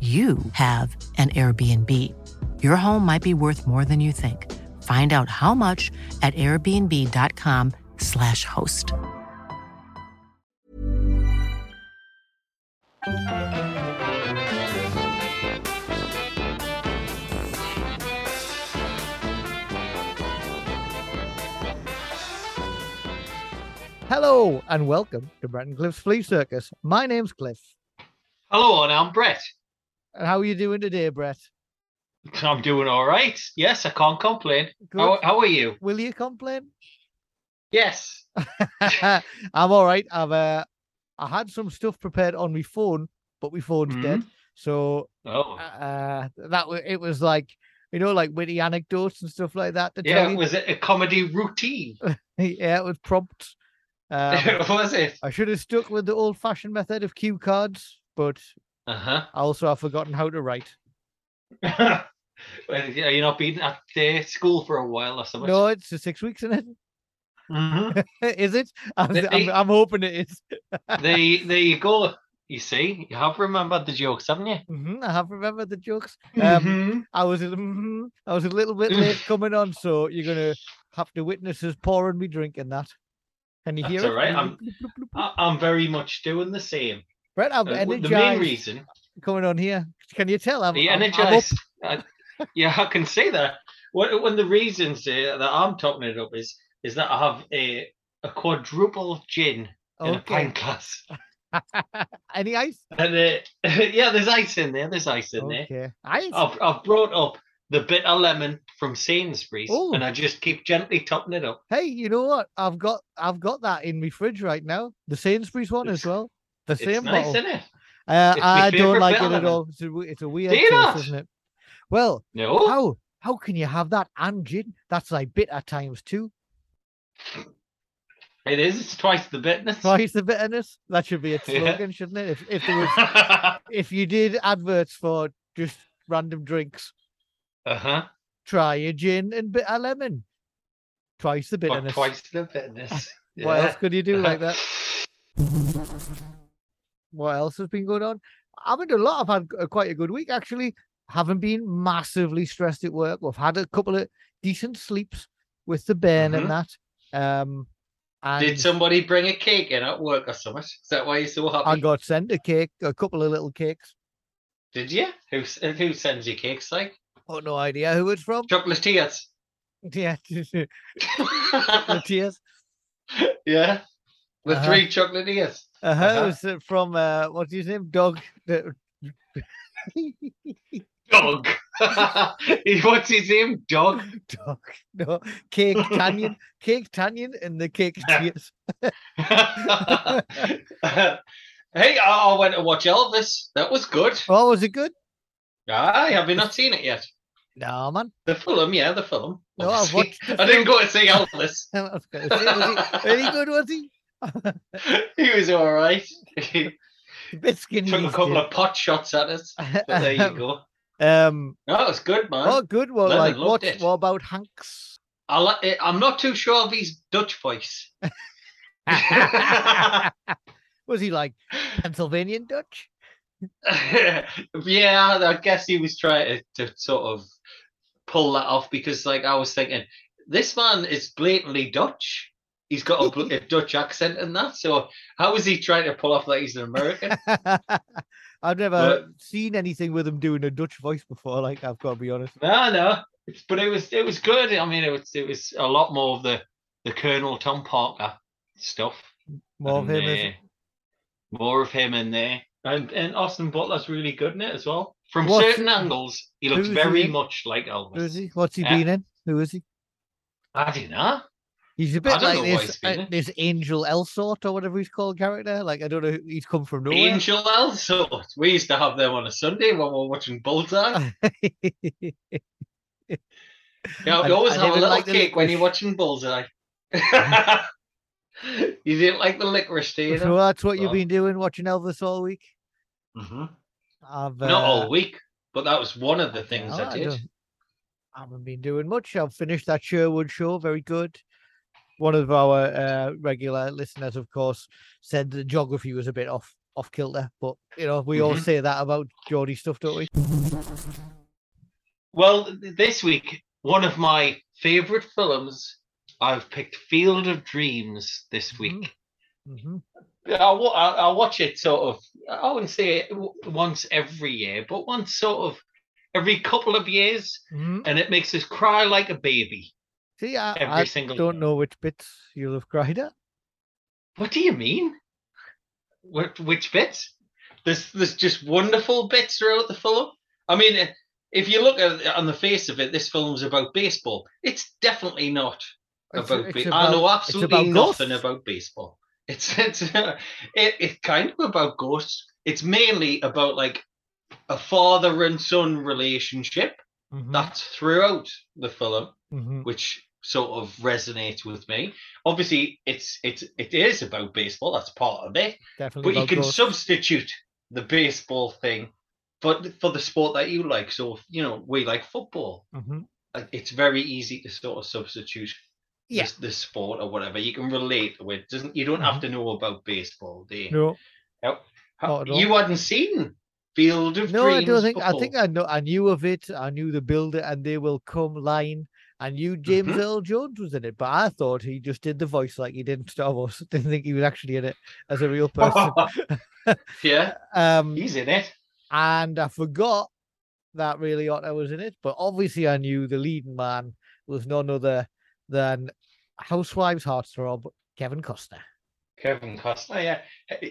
you have an Airbnb. Your home might be worth more than you think. Find out how much at airbnb.com/slash host. Hello and welcome to Brett and Cliff's Flea Circus. My name's Cliff. Hello, and I'm Brett. And how are you doing today, Brett? I'm doing all right. Yes, I can't complain. How, how are you? Will you complain? Yes. I'm all right. I've uh, I had some stuff prepared on my phone, but my phone's Mhm. dead. So Oh, uh, that wa- it was like you know, like witty anecdotes and stuff like that to yeah. tell you. Was it a comedy routine? yeah, it was prompts. Um, was it? I should have stuck with the old-fashioned method of cue cards, but Uh huh. also I've forgotten how to write. yeah, you not been at uh, school for a while or something? No, it's six weeks, isn't it? Mhm. is it? I'm, I'm, I'm hoping it is. there, there you go. You see, you have remembered the jokes, haven't you? Mhm, I have remembered the jokes. Um, Mhm. I was a, mhm, I was a little bit late coming on, so you're gonna have to witness us pouring me drink in that. Can you That's hear all right, it? I'm- I'm very much doing the same. Brett, I'm Uh, the main reason, coming on here. Can you tell? I'm, the I'm- I'm energized. I- yeah, I can see that. One of the reasons uh, that I'm topping it up is is that I have a a quadruple gin in a pint glass, Any ice? and uh, yeah, there's ice in there. There's ice in there. Okay. Ice. I've I've brought up the bitter lemon from Sainsbury's, Oh. and I just keep gently topping it up. Hey, you know what? I've got I've got that in my fridge right now. The Sainsbury's one as well. The It's same nice, bottle. isn't it? Uh, I don't like it at all. It's a, it's a weird taste, not? isn't it? Well, No, how how can you have that and gin? That's like bitter times two. it is. It's twice the bitterness. Twice the bitterness. That should be a Yeah. slogan, shouldn't it? If if there was if you did adverts for just random drinks, uh huh. try a gin and bitter lemon. Twice the Or bitterness. twice the bitterness. What Yeah. else could you do like that? What else has been going on? I haven't a lot. I've had a- quite a good week actually. Haven't been massively stressed at work. I've had a couple of decent sleeps with the Ben Mhm. and that. Um, and Did somebody bring a cake in at work or something? Is that why you're so happy? I got sent a cake, a couple of little cakes. Did you? Who who sends you cakes like Oh, no idea who it's from. chocolatiers? Yeah, tears. yeah, the Uh-huh. three chocolatiers. Uh, Uh-huh. from uh, what's his name? Dog. Dog. What's his name? Dog. Dog. No, Cake Tanyan. Cake Tanyan and the Cake Tears. hey, I, I went to watch Elvis. That was good. Oh, was it good? Aye, have you not seen it yet? No, man. The film, yeah, the film. No, I've watched I didn't go to see Elvis. Was was he very good? Was he? He was all right. He A bit skinny. took a couple of pot shots at us. But there you go. Um. No, good, man. Oh, good. Well, Lennon like what? it. What about Hanks? I li- I'm not too sure of his Dutch voice. was he like Pennsylvanian Dutch? yeah, I guess he was trying to, to sort of pull that off because, like, I was thinking, this man is blatantly Dutch. He's got a, a Dutch accent and that. So, how is he trying to pull off like he's an American? I've never But- seen anything with him doing a Dutch voice before. Like I've got to be honest. No, no. But it was it was good. I mean, it was it was a lot more of the the Colonel Tom Parker stuff. More of him. Uh, more of him in there, and and Austin Butler's really good in it as well. From What's- certain angles, he looks who's he very much like Elvis. is he? What's he Yeah. been in? Who is he? I don't know. He's a bit like this uh, this Angel Elsort or whatever he's called character. Like I don't know. He's come from nowhere. Angel Elsort. We used to have them on a Sunday when we were watching Bullseye. Yeah, I- you always I have a little like cake when you're watching Bullseye. you didn't like the licorice, do you? so that's what you've been doing, watching Elvis all week. hmm I've Not uh, all week, but that was one of the things I I did. don't- I haven't been doing much. I've finished that Sherwood show. Very good. One of our uh, regular listeners, of course, said the geography was a bit off off kilter, but you know we all Mhm. say that about Geordie stuff, don't we? Well, this week, one of my favorite films, I've picked Field of Dreams this week. hmm I, wa- I, I watch it sort of, I wouldn't say it once every year, but once sort of every couple of years, hmm and it makes us cry like a baby. See, I, Every I single don't know which bits you'll have cried at. What do you mean? Which, which bits? There's there's just wonderful bits throughout the film. I mean, eh, if you look at on the face of it, this film's about baseball. It's definitely not It's- about. it's ba- I know absolutely about nothing ghosts. about baseball. It's it's it, it's kind of about ghosts. It's mainly about like a father and son relationship. Mhm, That's throughout the film mhm. which sort of resonates with me. Obviously, it's it's it is about baseball. That's part of it. Definitely But you can substitute the baseball thing for for the sport that you like. So you know we like football. Mhm. It's very easy to sort of substitute Yeah. this, this sport or whatever. You can relate with it. Doesn't you don't have to know about baseball, do you? No, How- at all. you hadn't seen Field of no, I don't think. I think I know. I knew of it. I knew the builder, and they will come line. I knew James Mhm. Earl Jones was in it, but I thought he just did the voice like he did in Star Wars. Didn't think he was actually in it as a real person. yeah, um, he's in it. and I forgot that Ray Liotta was in it, but obviously I knew the leading man was none other than Housewives heartthrob Kevin Costner. Kevin Costner, yeah,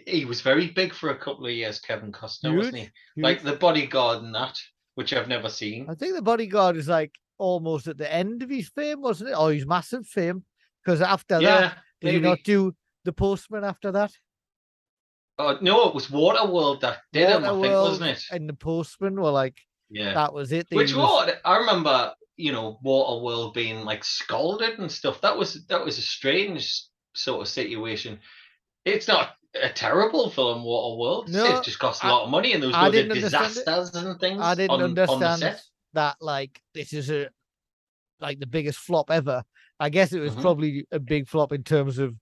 He- was very big for a couple of years. Kevin Costner, wasn't Huge, he? Like the Bodyguard and that, which I've never seen. I think the Bodyguard is like almost at the end of his fame, wasn't it? Or his massive fame, because after that, yeah, did he not do the Postman after that? Oh, no, it was Waterworld that did him, I think, wasn't it? And the Postman were like Yeah. that was it. Which was- what I remember, you know, Waterworld being like scalded and stuff. That was that was a strange sort of situation. It's not a terrible film, Waterworld. No, it just cost a lot of money and there was loads of it. disasters and things. I didn't on, on the understand set. That like this is a like the biggest flop ever. I guess it was Mhm. probably a big flop in terms of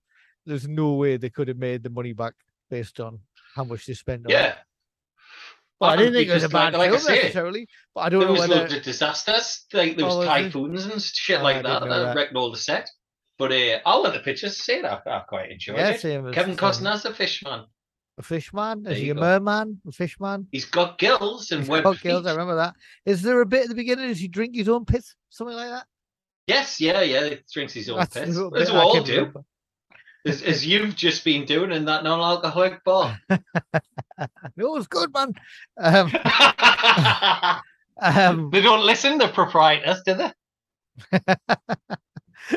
there's no way they could have made the money back based on how much they spent on it. Yeah. But I didn't think it was a bad like, like say, necessarily. But I don't There know was whether loads of disasters. Like there Oh, was there? typhoons and shit Oh, I like that that, that. wrecked all the set. But uh, I want the pictures say that. I quite enjoyed yeah, it. Kevin Costner's a fish man. A fish man. There Is he a go. merman? A fishman? He's got gills and He's webbed got gills, I remember that. Is there a bit at the beginning? Does he drink his own piss? Something like that? Yes, yeah, yeah. He drinks his own That's piss. As we all do, remember. as, as you've just been doing in that non-alcoholic bar. No, it's good, man. Um, um, they don't listen, the proprietors, do they?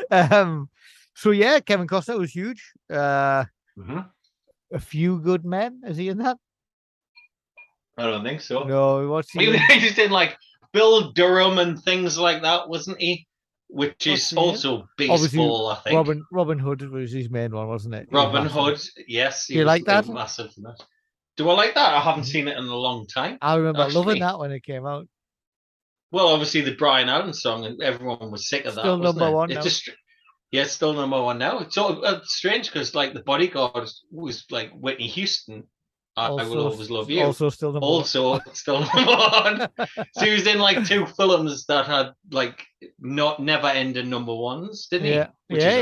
um, so yeah, Kevin Costner was huge. Uh, Mhm. A few good men. Is he in that? I don't think so. No, what's he? He he just did like Bull Durham and things like that, wasn't he? Which What's is in? also Obviously, baseball, I think. Robin Robin Hood was his main one, wasn't it? Robin. Hood, yes. Do you like that? Massive in. Do I like that? I haven't Mhm. seen it in a long time. I remember Actually- loving that when it came out. Well, obviously the Bryan Adams song, and everyone was sick of that. Still number it? one It's now. just, yeah, it's still number one now. It's so uh, strange because like the Bodyguard was like Whitney Houston. I, I will always love you. Also, still number one. Also, it's still number one. so he was in like two films that had like not never ending number ones, didn't he? Yeah. Which Yeah, is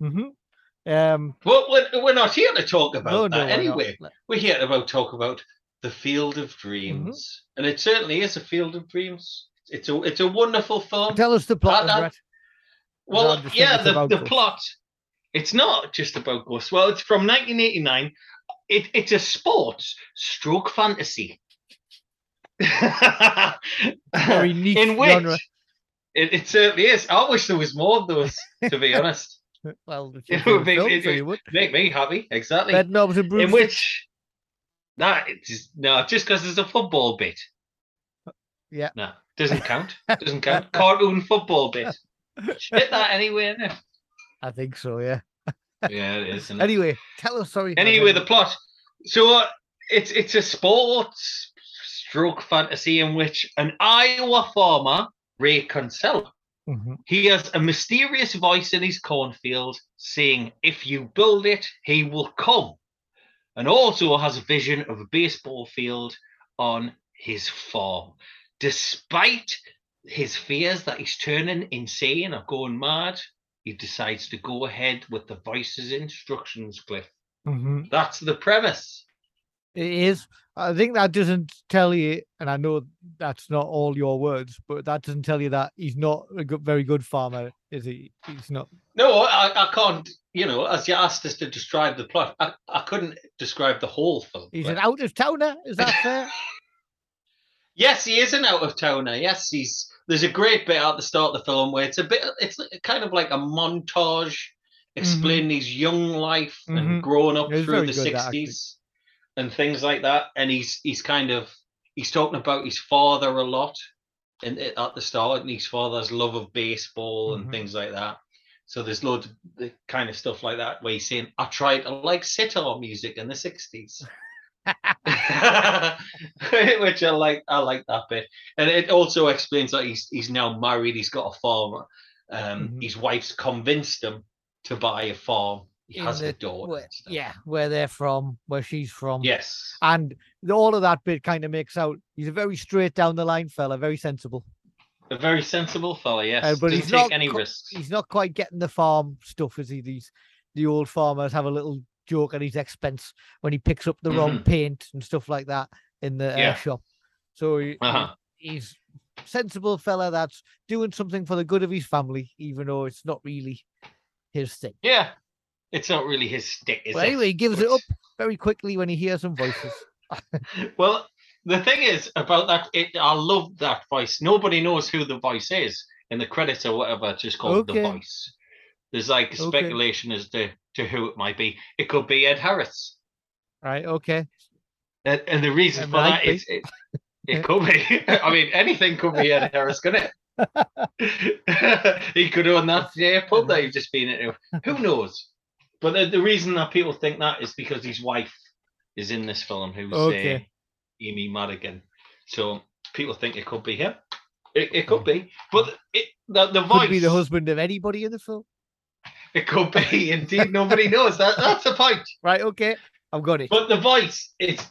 yeah. odd. hmm Um, But we're, we're not here to talk about no, that no, we're anyway. We're here to about talk about The Field of Dreams, and it certainly is a Field of Dreams. It's a it's a wonderful film. Tell us the plot, I- then, I- Brett. Well, just yeah, the, the plot. It's not just about ghosts. Well, it's from 1989. It, it's a sports stroke fantasy. Very niche In which genre. it, it certainly is. I wish there was more of those, to be honest. Well, It would film, it so would-. Make me happy, exactly. Knobs and In which, nah, it's no, just because there's a football bit. Yeah. No, doesn't count. Doesn't count. Cartoon football bit. Fit that anywhere in. I think so, yeah. Yeah, it is. isn't it? Anyway, tell us, sorry. Anyway, the plot. So uh, it's it's a sports stroke fantasy in which an Iowa farmer, Ray Kinsella, Mhm. he has a mysterious voice in his cornfield saying, "If you build it, he will come," and also has a vision of a baseball field on his farm. Despite his fears that he's turning insane or going mad, he decides to go ahead with the voice's instructions, Cliff. Mhm. That's the premise. It is. I think that doesn't tell you, and I know that's not all your words, but that doesn't tell you that he's not a good, very good farmer, is he? He's not. No, I, I can't. You know, as you asked us to describe the plot, I, I couldn't describe the whole film. He's but- an out of towner. Is that fair? Yes, he is an out of towner. Yes, he's. There's a great bit at the start of the film where it's a bit. It's kind of like a montage explaining his young life Mhm. and growing up through the good, sixties and things like that. And he's he's kind of he's talking about his father a lot, in, at the start, and his father's love of baseball and Mhm. things like that. So there's loads of the kind of stuff like that where he's saying, "I tried to like sitar music in the '60s." which I like. I like that bit, and it also explains that he's he's now married. He's got a farm. Um, Mhm. His wife's convinced him to buy a farm. He In has the- a daughter. where- yeah, where they're from, where she's from. Yes. And all of that bit kind of makes out he's a very straight down the line fella, very sensible. A very sensible fella. Yes. Uh, but Doesn't he's not any risks. He's not quite getting the farm stuff, is he? These the old farmers have a little joke at his expense when he picks up the wrong paint and stuff like that in the Mm-hmm. Yeah. uh, shop. So he, Uh-huh. he's sensible fella that's doing something for the good of his family, even though it's not really his thing. Yeah. It's not really his stick, is it? anyway, he gives it up very quickly when he hears some voices. Well, the thing is about that, it, I love that voice. Nobody knows who the voice is in the credits or whatever. It's just called the voice. There's like speculation as to, to who it might be. It could be Ed Harris. Right? Okay. And, and the reason It for that might be. is it, it could be. I mean, anything could be Ed Harris, couldn't it? he could own that yeah, pub that you've just been into. Who knows? But the, the reason that people think that is because his wife is in this film, who's Okay. uh, Amy Madigan. So people think it could be him. It, it could be, but it, the the voice Could be the husband of anybody in the film. It could be indeed. Nobody knows that. That's the point. Right? Okay. I've got it. But the voice, it's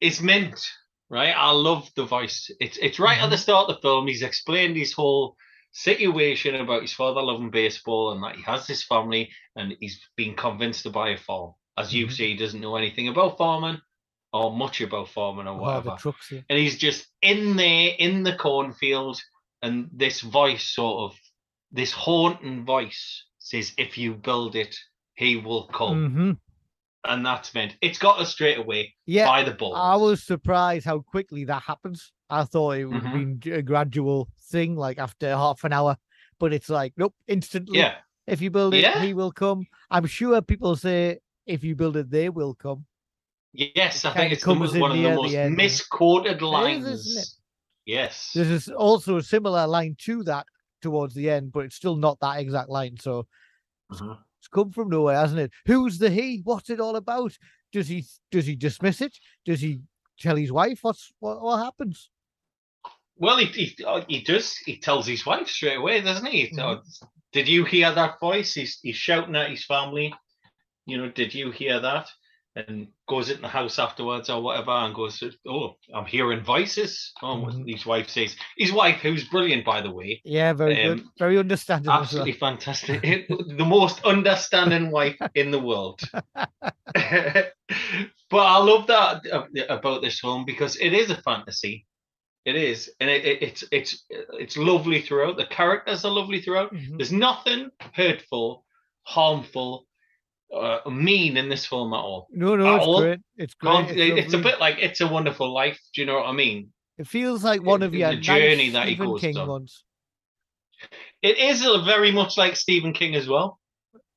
it's meant right. I love the voice. It's it's right at the start of the film. He's explained his whole situation about his father loving baseball and that he has this family and he's been convinced to buy a farm. As you Mhm. say, he doesn't know anything about farming or much about farming or Oh, whatever. the trucks here. and he's just in there in the cornfield, and this voice sort of this haunting voice says, "If you build it, he will come," hmm and that's meant. It's got us straight away Yeah. by the ball. I was surprised how quickly that happens. I thought it would Mhm. been a gradual thing, like after half an hour, but it's like, nope, instantly. yeah. If you build it, Yeah. he will come. I'm sure people say, if you build it, they will come. Yes, I think it's the, one of the the most yeah. misquoted lines. it? Yes. There's also a similar line to that towards the end, but it's still not that exact line. So Mhm. it's come from nowhere, hasn't it? Who's the he? What's it all about? Does he does he dismiss it? Does he tell his wife what's what, what happens? Well, he, he uh, he does. He tells his wife straight away, doesn't he? Mhm. Uh, Did you hear that voice? He's he's shouting at his family. You know, did you hear that? And goes into the house afterwards or whatever and goes, "Oh, I'm hearing voices." Oh, Mhm. his wife says, his wife, who's brilliant by the way, Yeah, very good. Um, Very understandable. as well. absolutely fantastic, the most understanding wife in the world. but I love that about this film because it is a fantasy. It is, and it, it, it's it's it's lovely throughout. The characters are lovely throughout. Mhm. There's nothing hurtful, harmful, uh, mean in this film at all. No, no, it's all- great. It's great. Con- It's, It's, a bit like It's a Wonderful Life. Do you know what I mean? It feels like one of the journey nice that he Stephen goes King on. ones. It is very much like Stephen King as well.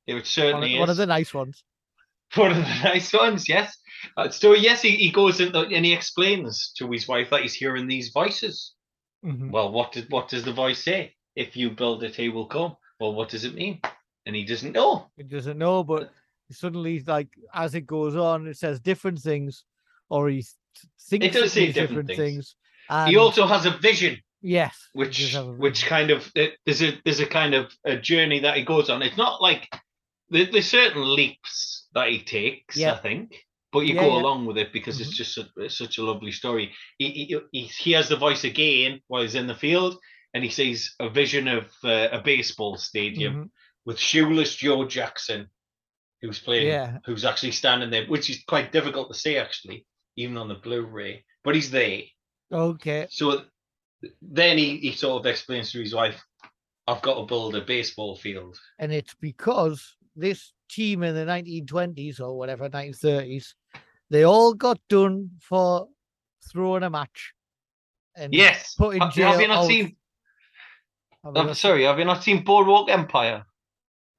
It certainly one is One of the nice ones. one of the nice ones. Yes. Uh, so yes, he, he goes in and he explains to his wife that he's hearing these voices. Mhm. Well, what does what does the voice say? If you build it, he will come. Well, what does it mean? And he doesn't know. He doesn't know, but suddenly, like as it goes on, it says different things, or he thinks it does say different different things. things. He also has a vision, yes, which which kind of it, there's a there's a kind of a journey that he goes on. It's not like there, there's certain leaps that he takes. Yeah. I think. But you Yeah, go yeah. along with it because it's just a, it's such a lovely story. He, he he he has the voice again while he's in the field, and he sees a vision of uh, a baseball stadium Mhm. with shoeless Joe Jackson, who's playing, Yeah. who's actually standing there, which is quite difficult to see actually, even on the Blu-ray. But he's there. Okay, So then he, he sort of explains to his wife, "I've got to build a baseball field." and it's because this team in the 1920s or whatever 1930s, they all got done for throwing a match. And Yes. put in Have, jail. have you not seen? have I'm sorry, have you not seen Boardwalk Empire?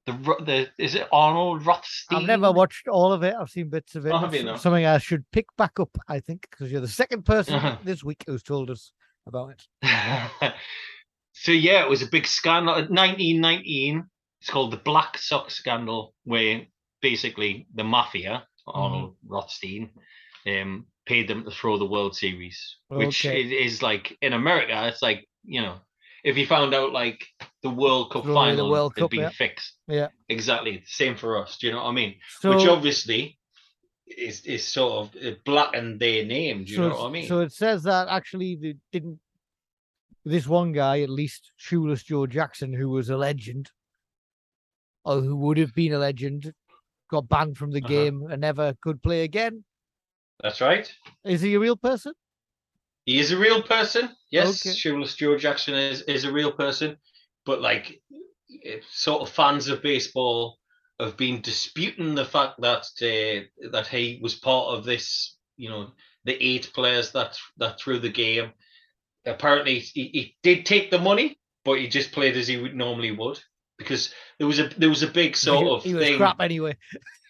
The the is it Arnold Rothstein? I've never watched all of it. I've seen bits of it. Oh, you? Something I should pick back up, I think, because you're the second person Uh-huh. this week who's told us about it. so yeah, it was a big scandal. In 1919, it's called the Black Sox scandal, where basically the mafia, Arnold Mm-hmm. Rothstein, um, paid them to throw the World Series, which Okay. is, is like in America, it's like you know, if you found out like the World Cup away the final World had Cup, been yeah. fixed, Yeah. exactly same for us. Do you know what I mean? So, which obviously is is sort of blackened their name. Do you so, know what I mean? so it says that actually they didn't. This one guy, at least Shoeless Joe Jackson, who was a legend, or who would have been a legend, got banned from the Uh-huh. game and never could play again. That's right. Is he a real person? He is a real person. Yes, Okay. Shoeless Joe Jackson is, is a real person. But like, eh, sort of fans of baseball have been disputing the fact that uh, that he was part of this. You know, the eight players that that threw the game. Apparently, he, he did take the money, but he just played as he would normally would because there was a there was a big sort he, of he was thing. crap anyway.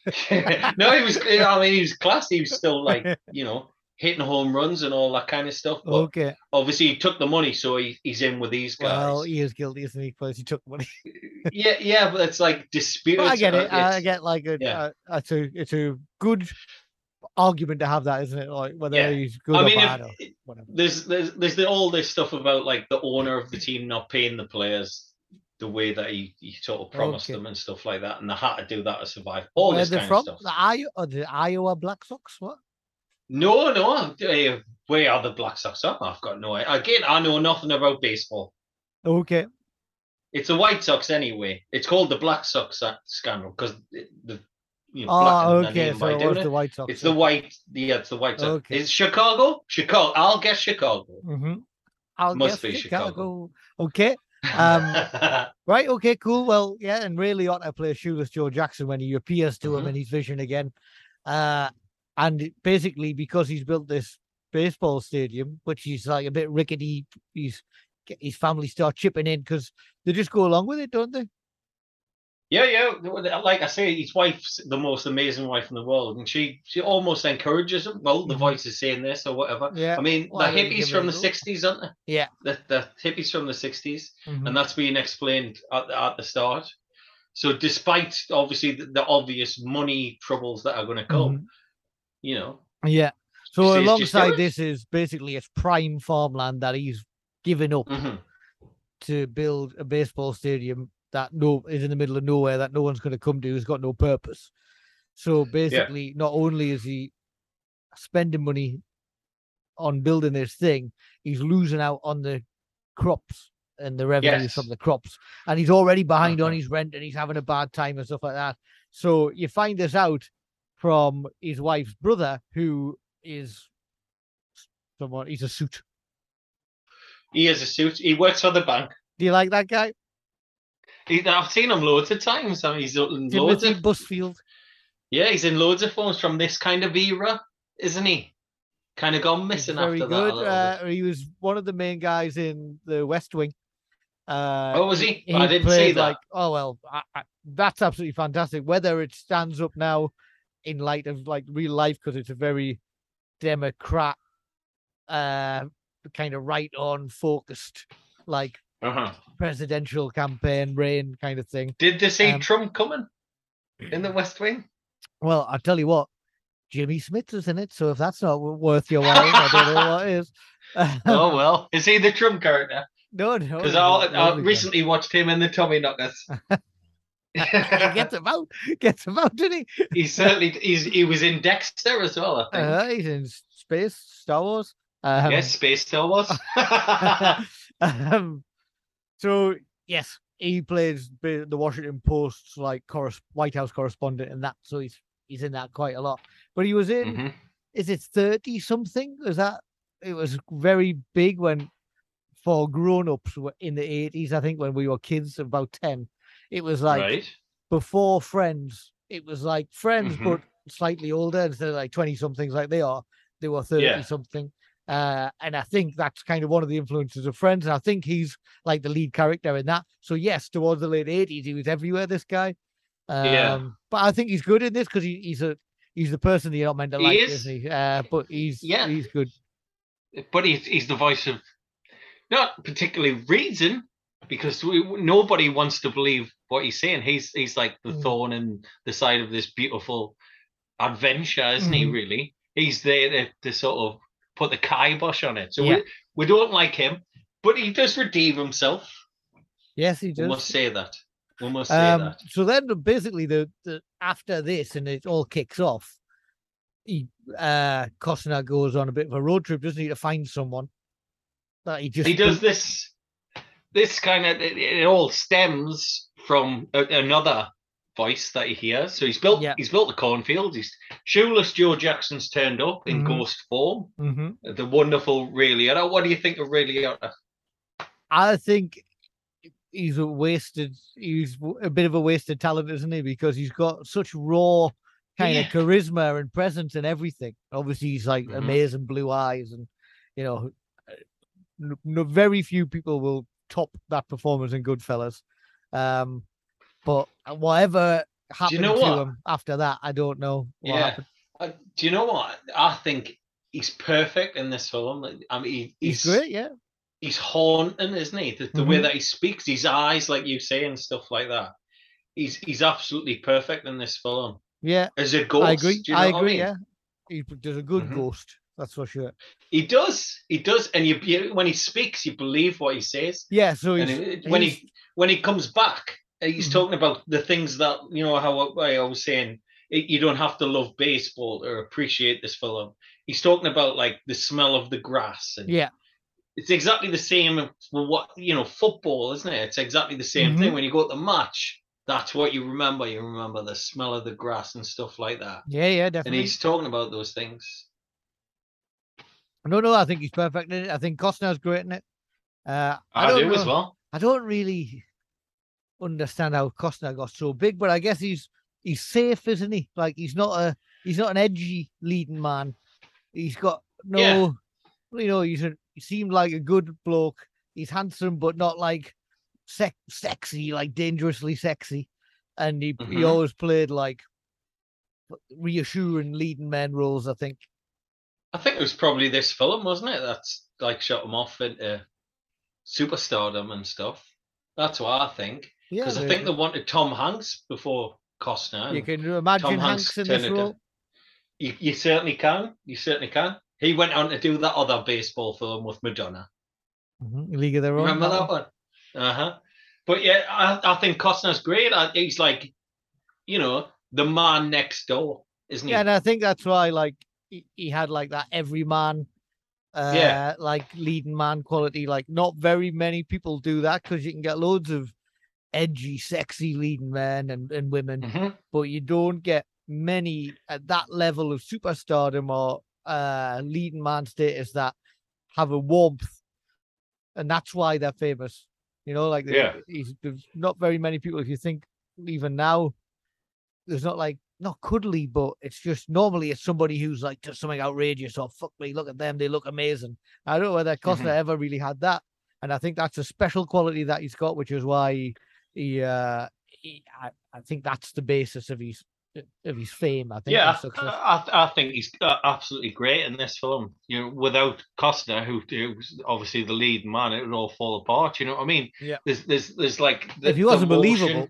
no, he was. I mean, he was class. He was still like you know hitting home runs and all that kind of stuff. But Okay. obviously, he took the money, so he, he's in with these guys. Well, he is guilty, isn't he? Because he took the money. yeah, yeah, but it's like disputed. I get it. uh, I get like a. yeah. Uh, it's a. It's a good argument to have that, isn't it? Like whether Yeah. he's good I or mean, bad or if, whatever. there's there's there's the, all this stuff about like the owner of the team not paying the players the way that he, he sort of promised Okay. them and stuff like that, and they had to do that to survive. All Where this kind from? of stuff. The Iowa, the Iowa Black Sox? What? No, no. Uh, where are the Black Sox? Oh, I've got no idea. Again, I know nothing about baseball. Okay. It's the White Sox anyway. It's called the Black Sox scandal because the you know Oh, the okay. So it was it. the White Sox. It's the white. Yeah, it's the White Sox. Okay. Is Chicago? Chicago. I'll guess Chicago. Mm-hmm. I'll Must guess be Chicago. Chicago. Okay. Um, Right. Okay. Cool. Well, yeah, and really ought to play Shoeless Joe Jackson when he appears to him Mhm. in his vision again. Uh, and basically because he's built this baseball stadium, which is like a bit rickety, he's his family start chipping in because they just go along with it, don't they? yeah, yeah. Like I say, his wife's the most amazing wife in the world, and she she almost encourages him. Well, the Mhm. voice is saying this or whatever. Yeah. I mean, Why the don't hippies from the '60s, aren't they? Yeah. The the hippies from the '60s. Mhm. and that's being explained at the, at the start. So, despite obviously the, the obvious money troubles that are going to come, Mhm. You know, Yeah. So Just- it's just do alongside this is basically it's prime farmland that he's given up mhm. to build a baseball stadium that no is in the middle of nowhere that no one's going to come to. Has got no purpose. So basically, not only is he spending money on building this thing, he's losing out on the crops and the revenues Yes. from the crops. And he's already behind on Uh-huh. his rent and he's having a bad time and stuff like that. So you find this out from his wife's brother, who is someone, he's a suit. He has a suit. He works for the bank. Do you like that guy? He, I've seen him loads of times. I mean, he's in loads of Busfield. yeah, he's in loads of films from this kind of era, isn't he? Kind of gone missing very after that. good. bit. Uh, he was one of the main guys in the West Wing. Uh, Oh, was he? I didn't see that. Like, oh well, I, I, that's absolutely fantastic. Whether it stands up now in light of like real life, because it's a very Democrat, uh, kind of right on focused, like Uh-huh. presidential campaign reign kind of thing. Did they see Um, Trump coming in the West Wing? Well, i'll tell you what, Jimmy Smits is in it. So if that's not worth your while, I don't know what is. oh well, is he the Trump character? no, no. Because he's I, a I recently watched him in the Tommyknockers. he gets about, gets about, didn't he? he certainly he's he was in Dexter as well. I think. Uh, he's in space, Star Wars. Um, yes, Space Star Wars. um, so yes, he plays the Washington Post's like corres- White House correspondent and that. So he's he's in that quite a lot. But he was in. Mhm. Is it thirty something? Is that? It was very big when for grown ups in the eighties. I think when we were kids, about ten. It was like right. before Friends. It was like Friends, Mhm. but slightly older instead of like 20 somethings like they are. They were 30 Yeah. something. Uh, and I think that's kind of one of the influences of Friends. And I think he's like the lead character in that. So, yes, towards the late 80s, he was everywhere, this guy. Um, Yeah. But I think he's good in this because he, he's a he's the person that you're not meant to He like, is. isn't he? Uh, but he's Yeah. he's good. but he's he's the voice of not particularly reason because we, nobody wants to believe what he's saying. He's he's like the Mm. thorn in the side of this beautiful adventure, isn't he? Mhm. Really, he's there to, to sort of put the kibosh on it. So Yeah. we we don't like him, but he does redeem himself. Yes, he does. We must say that. We must say Um, that. so then basically the, the after this and it all kicks off, he uh Costner goes on a bit of a road trip, doesn't he, to find someone that he just he does this this kind of it, it all stems from a, another voice that he hears so he's built Yeah. he's built the cornfield he's shoeless joe jackson's turned up in Mhm. ghost form Mhm. the wonderful ray liotta what do you think of liotta I think he's a wasted he's a bit of a wasted talent, isn't he? Because he's got such raw kind Yeah. of charisma and presence and everything. Obviously, he's like Mhm. amazing blue eyes, and you know, no, very few people will top that performance in Goodfellas. Um, but whatever happened know to what? him after that, I don't know. Yeah. Uh, do you know what i think he's perfect in this film i mean he- He's, great, yeah. he's haunting, isn't he? The, the way Mhm. that he speaks, his eyes, like you say, and stuff like that. He's he's absolutely perfect in this film. Yeah, As a ghost, I agree. you know I agree. mean? Yeah, he does a good Mhm. ghost. That's for sure. He does, he does, and you, you when he speaks, you believe what he says. Yeah. So it- when he when he comes back, uh, he's Mhm. talking about the things that you know how I I was saying. it- You don't have to love baseball or appreciate this film. He's talking about like the smell of the grass, and yeah. it's exactly the same for what you know football isn't it it's exactly the same thing Mhm. when you go to the match that's what you remember you remember the smell of the grass and stuff like that Yeah, yeah, definitely. and he's talking about those things No, no, I think he's perfect in it. I think Costner's great in it. Uh, i, don't as well I don't really understand how Costner got so big, but I guess he's he's safe, isn't he? Like he's not a he's not an edgy leading man. He's got no, Yeah. you know, he's a, he seemed like a good bloke. He's handsome, but not like sex, sexy, like dangerously sexy. And he he Mhm. always played like reassuring leading men roles. I think. I think it was probably this film wasn't it that's like shot him off into superstardom and stuff that's what i think Yeah, because i think they wanted tom hanks before costner you can imagine Tom Hanks, Hanks in this down. role. you, you certainly can you certainly can he went on to do that other baseball film with madonna Mhm, League of Their Own. Remember that that one. one? Uh huh. But yeah, I, I think Costner's great. I, he's like, you know, the man next door, isn't he? Yeah, and I think that's why like he, he had like that everyman uh Yeah. like leading man quality. Like not very many people do that because you can get loads of edgy, sexy leading men and, and women, Mhm. but you don't get many at that level of superstardom or uh leading man status that have a warmth. And that's why they're famous. You know, like Yeah. there's not very many people if you think even now there's not like not cuddly, but it's just normally it's somebody who's like just something outrageous or fuck me, look at them, they look amazing. I don't know whether Costner ever really had that, and I think that's a special quality that he's got, which is why he, he uh, he, I, I think that's the basis of his of his fame. I think Yeah, I. I, I think he's uh, absolutely great in this film. You know, without Costner, who who's obviously the lead man, it would all fall apart. You know what I mean? Yeah. There's there's there's like the, if he wasn't believable,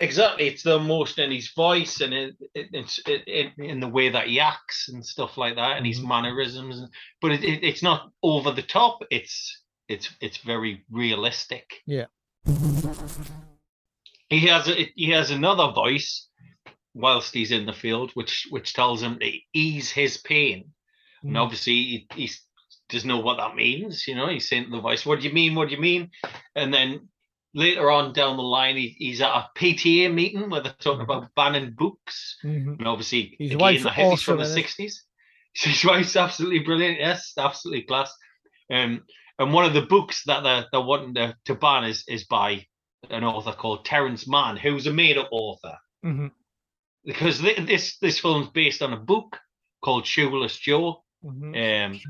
Exactly, it's the emotion in his voice and it, it, it's it, in the way that he acts and stuff like that, and his Mhm. mannerisms. But it, it, it's not over the top. It's it's it's very realistic. Yeah. He has a, he has another voice whilst he's in the field, which which tells him to ease his pain. And Mm. obviously, he, he doesn't know what that means. You know, he's saying to the voice, "What do you mean? What do you mean?" And then later on down the line, he, he's at a PTA meeting where they're talking about banning books. Mhm. And obviously, His again, wife's the heavies from the sixties. His wife's absolutely brilliant. Yes, absolutely class. Um, and one of the books that they're, they're wanting to, to ban is is by an author called Terence Mann, who's a made up author. Mhm. Because thi- this this film's based on a book called Shoeless Joe. Mhm. Um,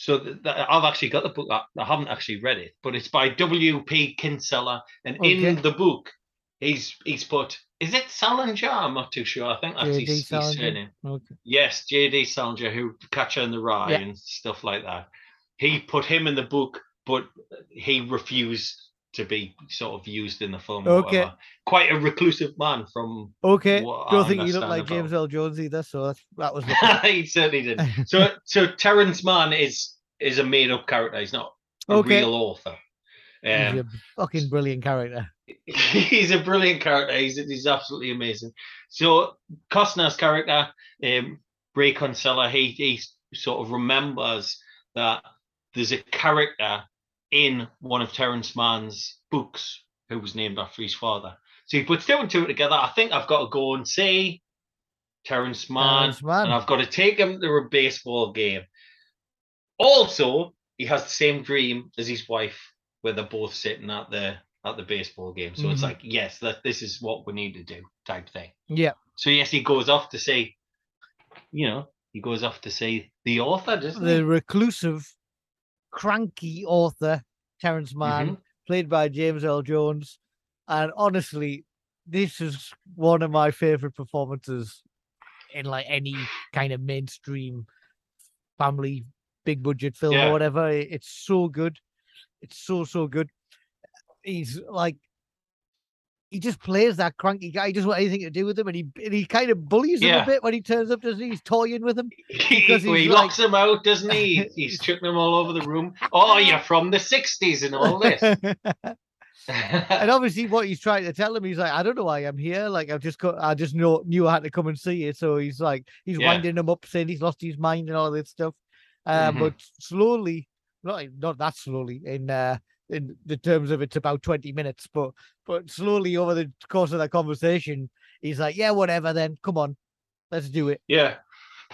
so th- th- I've actually got the book. I, I haven't actually read it, but it's by W. P. Kinsella, and Okay. in the book, he's he's put. Is it Salinger? I'm not too sure. I think that's his, his surname. Okay. Yes, J.D. Salinger, who Catcher in the Rye Yeah. and stuff like that. He put him in the book, but he refused to be sort of used in the film. Okay. whatever. Quite a reclusive man from. Okay. What I Don't think he looked like about- James Earl Jones either, so that's, that was he certainly did. So, so Terence Mann is is a made up character. He's not a Okay. real author. he's Um, a fucking brilliant character. he's a brilliant character. He's he's absolutely amazing. So Costner's character, um, Ray Kinsella, he he sort of remembers that there's a character in one of Terence Mann's books who was named after his father. So he puts two and two together. I think I've got to go and see Terence Mann, Terence Mann. and I've got to take him to a baseball game. Also, he has the same dream as his wife, where they're both sitting at the at the baseball game. So it's Mhm. like, yes, that this is what we need to do, type thing. Yeah. So yes, he goes off to see, you know, he goes off to see the author, doesn't the he? reclusive, cranky author Terence Mann, Mhm. played by James Earl Jones. And honestly, this is one of my favorite performances in like any kind of mainstream family big budget film Yeah. or whatever. It's so good. It's so so good. He's like he just plays that cranky guy. He doesn't want anything to do with him, and he and he kind of bullies him a bit when he turns up. Doesn't he? He's toying with him. He, Because he he's locks him out, doesn't he? He's chucking them all over the room. Oh, you're from the '60s and all this. and obviously what he's trying to tell him he's like i don't know why i'm here like i've just got i just know knew i had to come and see you so he's like he's Yeah. winding him up saying he's lost his mind and all this stuff uh, Mhm. but slowly not not that slowly in uh in the terms of it's about 20 minutes but but slowly over the course of that conversation he's like yeah whatever then come on let's do it yeah,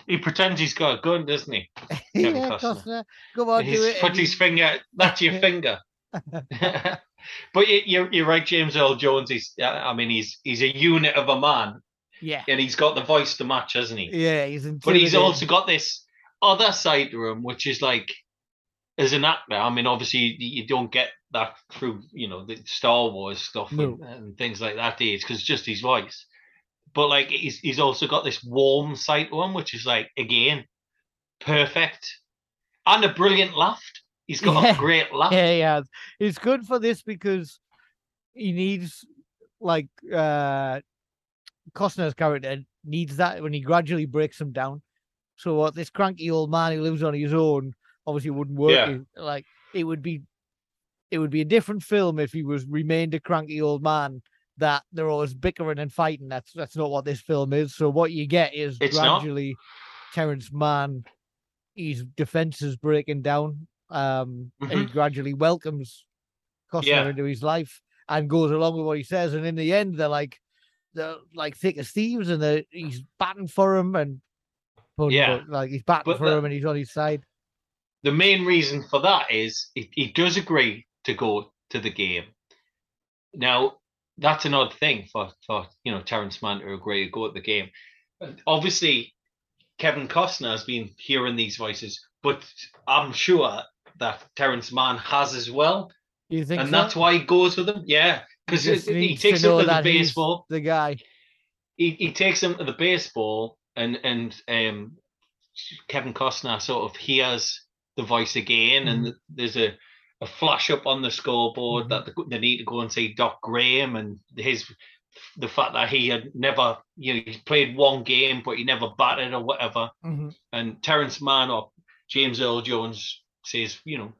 he pretends he's got a gun, doesn't he? yeah Kevin Costner. Costner, come on He's do it puts and his he- finger. That's your finger. but you, you're you're right, James Earl Jones. He's uh, I mean he's he's a unit of a man, yeah and he's got the voice to match, hasn't he? yeah he's but he's also got this other side to him, which is like, as an actor, I mean, obviously you, don't get that through, you know, the Star Wars stuff No. and, and things like that. Because just his voice. But like, he's he's also got this warm side to him, which is like again, perfect, and a brilliant laugh. He's got Yeah. a great laugh. Yeah, yeah. It's good for this because he needs like uh Costner's character needs that when he gradually breaks him down. So what this cranky old man who lives on his own obviously wouldn't work. Yeah. Like it would be it would be a different film if he was remained a cranky old man that they're always bickering and fighting. That's that's not what this film is. So what you get is It's not. gradually Terence Mann, his defenses breaking down. Um, and he gradually welcomes Costner Mm-hmm. Yeah. into his life and goes along with what he says. And in the end, they're like they're like thick as thieves, and they're, he's batting for him and pun, Yeah. but, like he's batting But for the- him and he's on his side. The main reason for that is he, he does agree to go to the game. Now, that's an odd thing for, for you know Terence Mann to agree to go to the game. Obviously, Kevin Costner has been hearing these voices, but I'm sure that Terence Mann has as well, you think and so? that's why he goes with them. Yeah, because he to takes him to the baseball. the guy. He, he takes him to the baseball, and and um, Kevin Costner sort of hears the voice again, and there's a, a flash up on the scoreboard Mhm. that they- need to go and see Doc Graham and his the fact that he had never you know he played one game but he never batted or whatever, Mhm. and Terence Mann or James Earl Jones says, you know,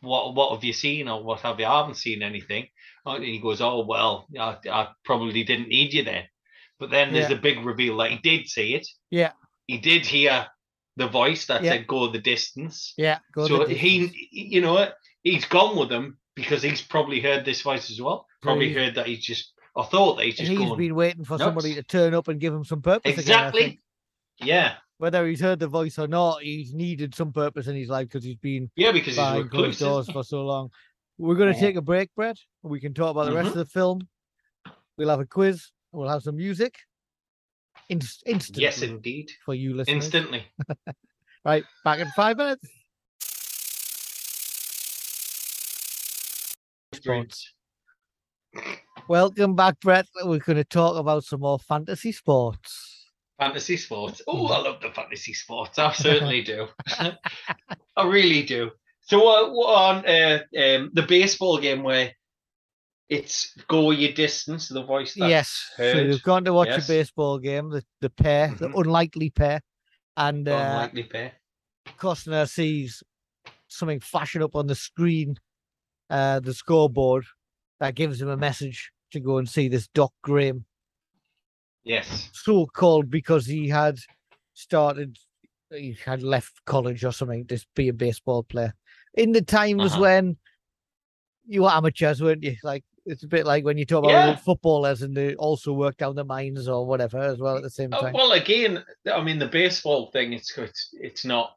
what what have you seen or what have you? I haven't seen anything. And he goes, oh well, I, I probably didn't need you there. But then there's Yeah. the big reveal that he did see it. Yeah. He did hear the voice that Yeah. said go the distance. Yeah, go so he, you know what? He's gone with them because he's probably heard this voice as well. Probably heard that he's just, or thought that he's just he's been waiting for somebody to turn up and give him some purpose. exactly. think. yeah. Whether he's heard the voice or not, he's needed some purpose in his life because he's been Yeah, because he's behind closed doors for so long. We're going to take a break, Brett. We can talk about the rest Mhm. of the film. We'll have a quiz. We'll have some music. Inst- instantly Yes, indeed. for you listeners. Instantly. Right, back in five minutes. Sports. Welcome back, Brett. We're going to talk about some more fantasy sports. Fantasy sports. Oh. I love the fantasy sports. I certainly do. I really do. So uh, what on uh, um, the baseball game where it's go your distance, the voice yes, so heard, you've gone to watch yes. a baseball game, the, the pair, the Mhm. unlikely pair, and uh, unlikely pair. Costner sees something flashing up on the screen, uh, the scoreboard, that gives him a message to go and see this Doc Graham, Yes. so called because he had started, he had left college or something to be a baseball player. In the times Uh-huh. when you were amateurs, weren't you? Like it's a bit like when you talk about Yeah. footballers and they also work down the mines or whatever as well at the same Uh, time. well, again, I mean the baseball thing. It's it's it's not.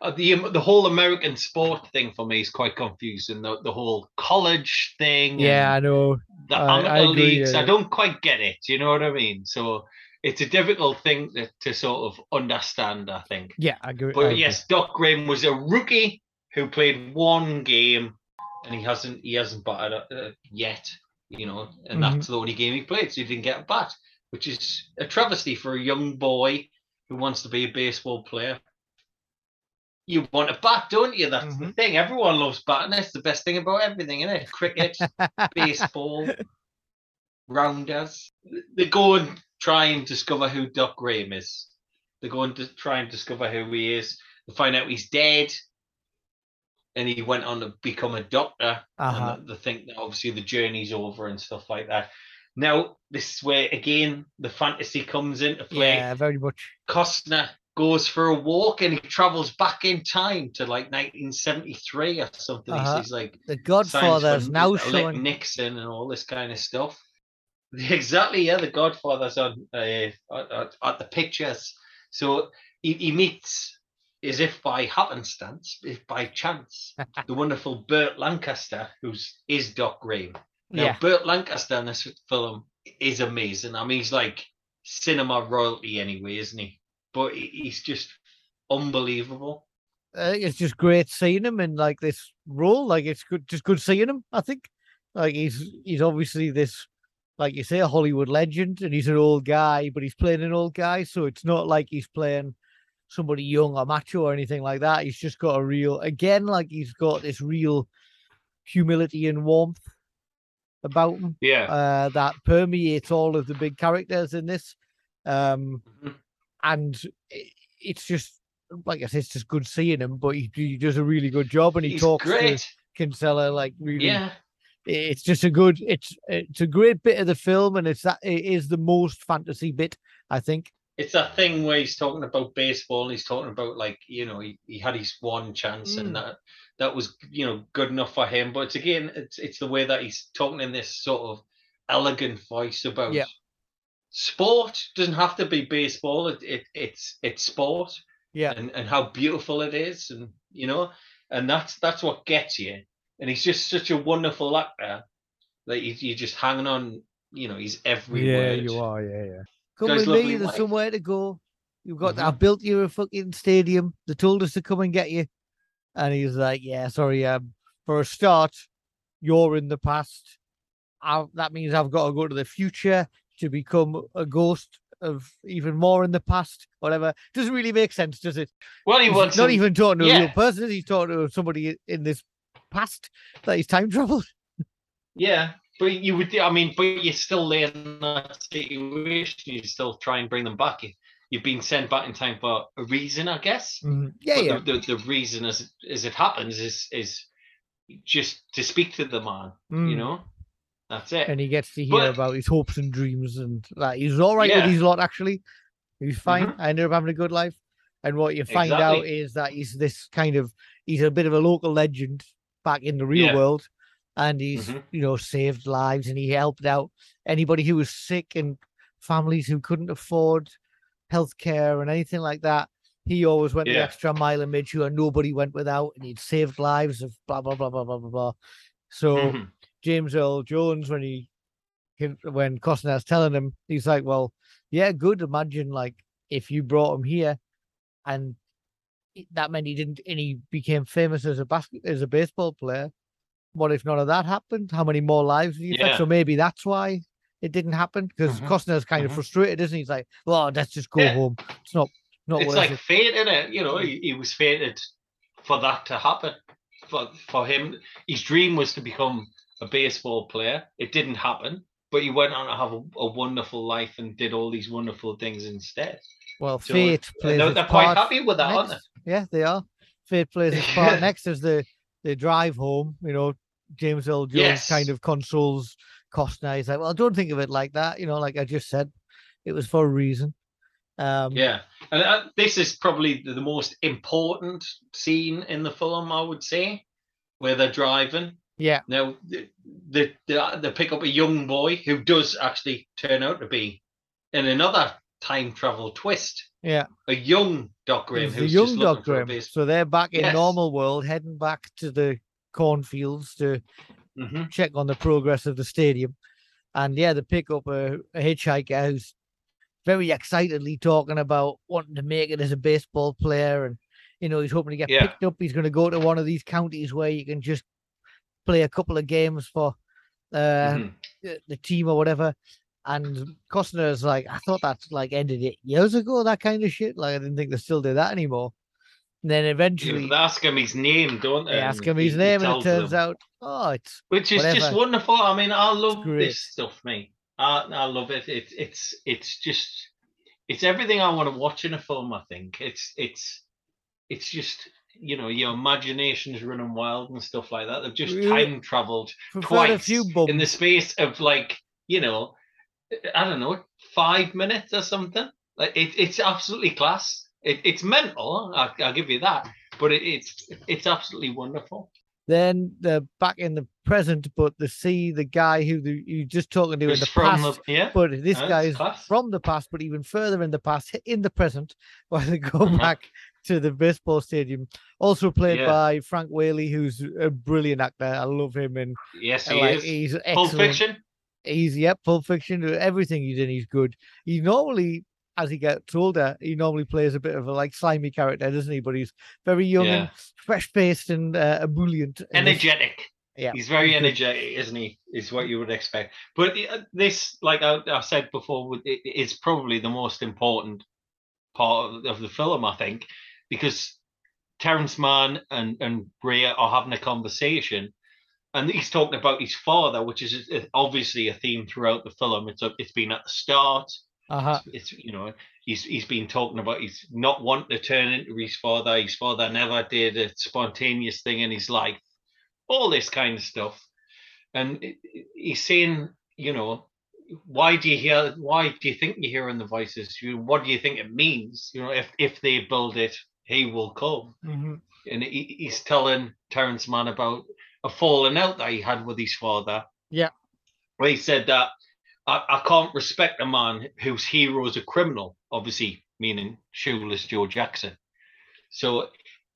Uh, the the whole American sport thing for me is quite confusing. The the whole college thing. yeah, I know. the I- amateur I agree, leagues. yeah. I don't quite get it. You know what I mean? So it's a difficult thing to, to sort of understand. I think. Yeah, I agree. I But agree. yes, Doc Graham was a rookie who played one game, and he hasn't he hasn't batted uh, yet. You know, and Mhm. that's the only game he played, so he didn't get a bat, which is a travesty for a young boy who wants to be a baseball player. You want a bat, don't you? That's the Mhm. thing. Everyone loves batting. That's the best thing about everything, isn't it? Cricket, baseball, rounders. They go and try and discover who Doc Graham is. They go and to try and discover who he is. They find out he's dead, and he went on to become a doctor. Uh-huh. And they think that obviously the journey's over and stuff like that. Now, this is where again the fantasy comes into play. Yeah, very much. Costner goes for a walk and he travels back in time to like 1973 or something. He Uh-huh. like The signs Godfather's now showing. Nixon and all this kind of stuff. Exactly, yeah. The Godfather's on uh, at, at, at the pictures, so he, he meets, as if by happenstance, if by chance, the wonderful Burt Lancaster, who's is Doc Graham. Now, Yeah. Burt Lancaster in this film is amazing. I mean, he's like cinema royalty anyway, isn't he? But he's just unbelievable. I think it's just great seeing him in like this role. Like it's good, just good seeing him. I think, like he's he's obviously this, like you say, a Hollywood legend, and he's an old guy, but he's playing an old guy, so it's not like he's playing somebody young or macho or anything like that. He's just got a real, again, like he's got this real humility and warmth about him Yeah. uh, that permeates all of the big characters in this. Um, Mhm. and i- it's just like I said, it's just good seeing him. But he, he does a really good job, and he he's talks great. to Kinsella like really. Yeah. it's just a good. It's it's a great bit of the film, and it's that it is the most fantasy bit. I think. It's that thing where he's talking about baseball and he's talking about like you know he, he had his one chance Mm. and that that was you know good enough for him. But it's again it's it's the way that he's talking in this sort of elegant voice about Yeah. sport. Doesn't have to be baseball. It, it it's it's sport. Yeah. and, and how beautiful it is and you know and that's that's what gets you and he's just such a wonderful actor that you, you're just hanging on you know he's every yeah, word you are. Yeah, yeah. Come Guy's with me. There's wife. somewhere to go. You've got. Mhm. I built you a fucking stadium. They told us to come and get you, and he's like, "Yeah, sorry. Um, for a start, you're in the past. I, that means I've got to go to the future to become a ghost of even more in the past. Whatever. Doesn't really make sense, does it? well he He's wants not him- even talking to a real person. He's talking to somebody in this past that he's time traveled. yeah but you would i mean but you're still there in that situation you still try and bring them back you, you've been sent back in time for a reason i guess Mhm. Yeah, But yeah. The, the, the reason as as it happens is is just to speak to the man you Mm. know that's it and he gets to hear But- about his hopes and dreams and that he's all right Yeah. with his lot actually he's fine Mhm. i ended up having a good life and what you find out is that he's this kind of he's a bit of a local legend back in the real Yeah. world and he's Mhm. you know saved lives and he helped out anybody who was sick and families who couldn't afford healthcare and anything like that he always went the extra mile and made sure nobody went without and he'd saved lives of blah blah blah blah blah blah blah so Mhm. James Earl Jones when he when Costner's telling him, he's like, "Well, yeah, good. Imagine like if you brought him here, and that meant he didn't, and he became famous as a basket as a baseball player. What if none of that happened? How many more lives do you think? Yeah. So maybe that's why it didn't happen because Mhm, Costner's kind of mhm. frustrated, isn't he? He's like, "Well, let's just go Yeah. home. It's not not it's like it." fate, is it? You know, he, he was fated for that to happen. For for him, his dream was to become a baseball player. It didn't happen, but he went on to have a, a wonderful life and did all these wonderful things instead. Well, So, fate and plays they're, they're quite part happy with that, aren't they? Yeah, they are. Fate plays its part next as the the drive home. You know, James Earl Jones kind of consoles Costner. He's like, "Well, don't think of it like that." You know, like I just said, it was for a reason. Um, Yeah, and uh, this is probably the, most important scene in the film, I would say, where they're driving. yeah, Now, the, the, the, they pick up a young boy who does actually turn out to be in another time travel twist. yeah. A young Doc Graham He's the young Doc Graham. So they're back in Yes. normal world, heading back to the cornfields to Mhm. check on the progress of the stadium. And yeah, they pick up a, a hitchhiker who's very excitedly talking about wanting to make it as a baseball player. And, you know, he's hoping to get Yeah. picked up. He's going to go to one of these counties where you can just play a couple of games for uh, Mhm. the, the team or whatever. And Costner's like, I thought that's like ended it years ago, that kind of shit. Like, I didn't think they still do that anymore. And then Yeah, eventually They ask him his name, don't they? they ask him his name, and it turns them. out, oh, it's which is just wonderful. I mean, I love this stuff, mate. I, I love it. It's it's it's just it's everything I want to watch in a film. I think it's it's it's just you know your imagination's running wild and stuff like that. They've just Yeah. time traveled twice in the space of like you know I don't know five minutes or something. Like it, it's absolutely class. It, it's mental. I, I'll give you that. But it, it's it's absolutely wonderful. Then they're back in the present, but they see the guy who the, you're just talking to in the past. the yeah. But this Uh, guy is class. from the past, but even further in the past, in the present, while they go Mhm. back to the baseball stadium. Also played Yeah. by Frank Whaley, who's a brilliant actor. I love him, and Yes, he like, is. he's Pulp. Fiction. He's yep, Pulp Fiction. Everything he's in, he's good. He normally, as he gets older, he normally plays a bit of a like slimy character, doesn't he? But he's very young and fresh faced and uh, ebullient. Energetic. Yeah, He's very energetic, isn't he? Is what you would expect. But uh, this, like I, I said before, is probably the most important part of, the film, I think, because Terence Mann and and Ray are having a conversation, and he's talking about his father, which is uh, obviously a theme throughout the film. It's a, it's been at the start. Uh-huh. it's you know he's he's been talking about he's not wanting to turn into his father. His father never did a spontaneous thing in his life, all this kind of stuff. and he's saying, you know, why do you hear? Why do you think you're hearing the voices? You, what do you think it means? You know, if if they build it, he will come. Mhm. And he, he's telling Terence Mann about a falling out that he had with his father. Yeah. Where he said that I, I can't respect a man whose hero is a criminal, obviously meaning shoeless Joe Jackson. So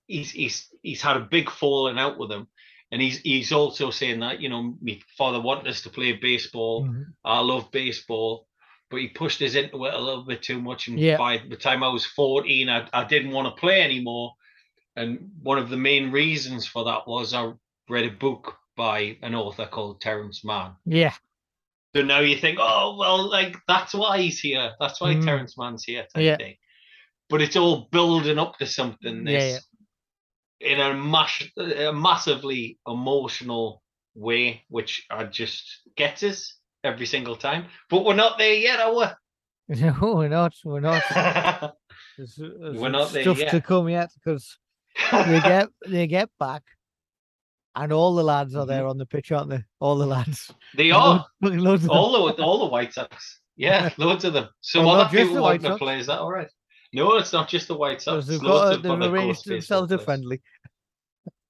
he's he's he's had a big falling out with him. And he's he's also saying that, you know, my father wanted us to play baseball. Mhm. I love baseball, but he pushed us into it a little bit too much. And Yeah. by the time I was 14, I, I didn't want to play anymore. And one of the main reasons for that was I read a book by an author called Terence Mann. Yeah. So now you think, oh, well, like that's why he's here. That's why Mhm. Terence Mann's here Yeah. thing. But it's all building up to something Yeah, this in a, mass- a massively emotional way, which I just gets us every single time. But we're not there yet, are we? No, we're not. We're not. There's, there's We're not there stuff to come yet because they get they get back, and all the lads are Mhm. there on the pitch, aren't they? All the lads. they are. Loads, loads of them. all the all the White Sox. Yeah, loads of them. Some Well, not other people the White wouldn't have Sox. played. Is that all right? No, it's not just the White Sox. they've It's loads got of they've other arranged themselves a players. friendly,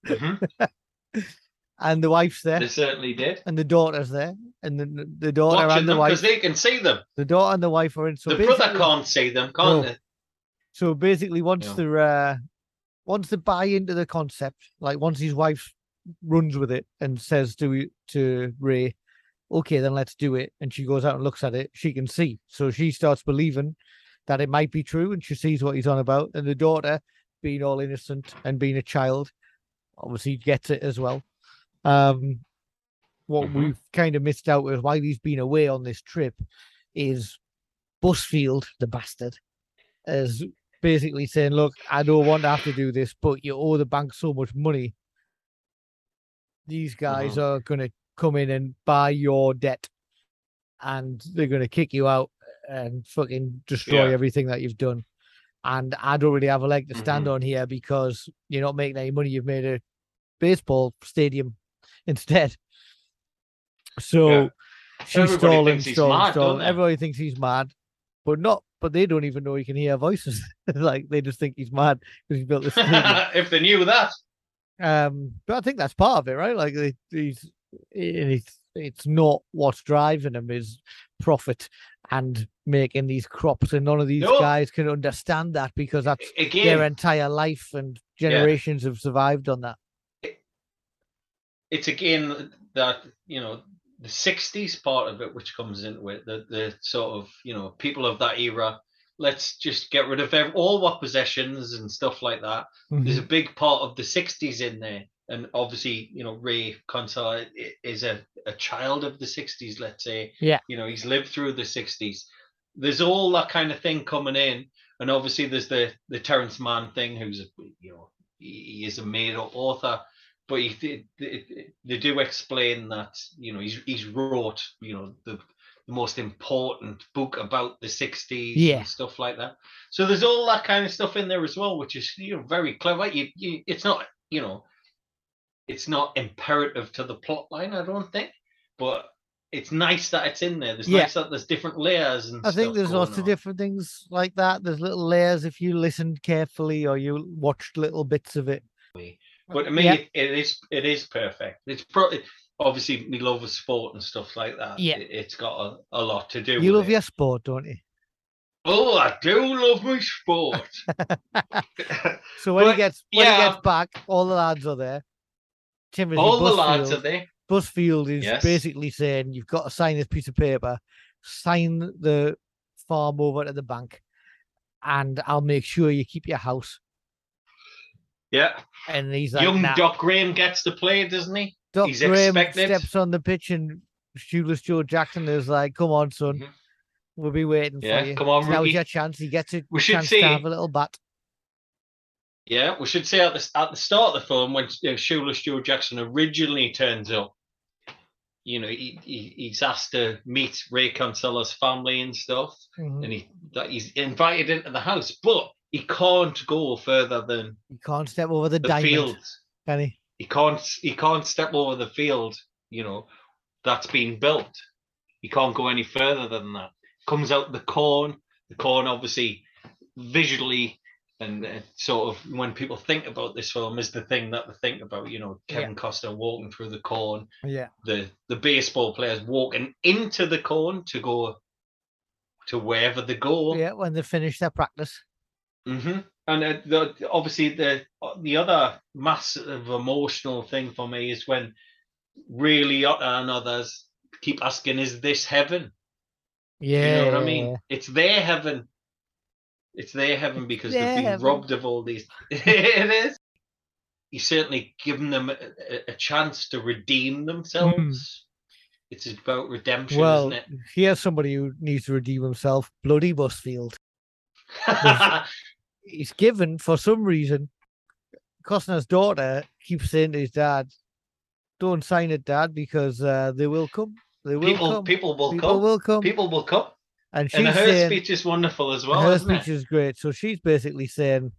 Mhm, and the wife's there, They certainly did. and the daughter's there, and the the daughter Watching and the them wife, because they can see them. the daughter and the wife are in. So the brother can't see them, can't No. they? So basically, once Yeah. they're uh, once they buy into the concept, like once his wife runs with it and says to to Ray, "Okay, then let's do it," and she goes out and looks at it, she can see. So she starts believing that it might be true, and she sees what he's on about. And the daughter, being all innocent and being a child, obviously gets it as well. Um, what Mhm. we've kind of missed out with while he's been away on this trip is Busfield, the bastard, is basically saying, "Look, I don't want to have to do this, but you owe the bank so much money. These guys Mhm. are going to come in and buy your debt, and they're going to kick you out and fucking destroy Yeah. everything that you've done." And I don't really have a leg to stand Mhm. on here because you're not making any money. You've made a baseball stadium instead. So Yeah. she's Everybody stalling, stalling, mad, stalling. Everybody thinks he's mad, but not. But they don't even know he can hear voices. like they just think he's mad because he built this if they knew that. Um, but I think that's part of it, right? Like he's, it's it's not what's driving him is profit and making these crops, and none of these No. guys can understand that because that's Again, their entire life and generations have survived on that. it's again that you know the 60s part of it which comes into it the the sort of you know people of that era let's just get rid of all our possessions and stuff like that. Mm-hmm. There's a big part of the 60s in there. And obviously you know ray Consor i- is a, a child of the 60s let's say. Yeah. you know he's lived through the 60s there's all that kind of thing coming in. And obviously there's the the terence mann thing who's a you know he, is a made up author. But he, they, they, they do explain that you know he's he's wrote you know the the most important book about the 60s Yeah. and stuff like that so there's all that kind of stuff in there as well which is you know very clever you, you it's not you know it's not imperative to the plot line i don't think but it's nice that it's in there there's Yeah. nice that there's different layers and I think there's lots of different things like that. There's little layers if you listened carefully or you watched little bits of it. But to me, Yeah. it, it is it is perfect. It's pro- obviously me love of sport and stuff like that. Yeah. it, has got a, a lot to do. You with love it. your sport, don't you? Oh, I do love my sport. So when he gets when yeah. he gets back, all the lads are there. Timothy All the lads are there. Busfield is Yes. basically saying you've got to sign this piece of paper, sign the farm over to the bank, and I'll make sure you keep your house. Yeah, And he's like, young nah. Doc Graham gets to play, doesn't he? Doc he's Graham expected. steps on the pitch, and Shoeless Joe Jackson is like, "Come on, son, Mhm. we'll be waiting Yeah, for you. come on, Now's rookie." your chance." He gets a We should see- to have a little bat. Yeah, we should say at the at the start of the film when uh, Shoeless Joe Jackson originally turns up, you know, he, he he's asked to meet Ray Kinsella's family and stuff. Mhm. and he that he's invited into the house, but he can't go further than he can't step over the, the diamond, field. can he? He can't he can't step over the field, you know, that's been built. He can't go any further than that. Comes out the corn. The corn, obviously, visually and uh, sort of when people think about this film is the thing that they think about. You know, Yeah. Kevin Costner walking through the corn, Yeah. the the baseball players walking into the corn to go to wherever they go. Yeah. When they finish their practice. hmm And uh, the, obviously, the the other massive emotional thing for me is when really and others keep asking, "Is this heaven?" Yeah. You know what I mean? It's their heaven. It's their heaven because their they've been heaven. robbed of all these. it is. He's certainly given them a, a- chance to redeem themselves. It's about redemption. Well, isn't it? here's somebody who needs to redeem himself. Bloody Busfield. He's given for some reason. Costner's daughter keeps saying to his dad, "Don't sign it, Dad, because uh, they will come. They will people, come. people will People come. will come." People will come. and she's And her saying, speech is wonderful as well, her speech it? is great. So she's basically saying,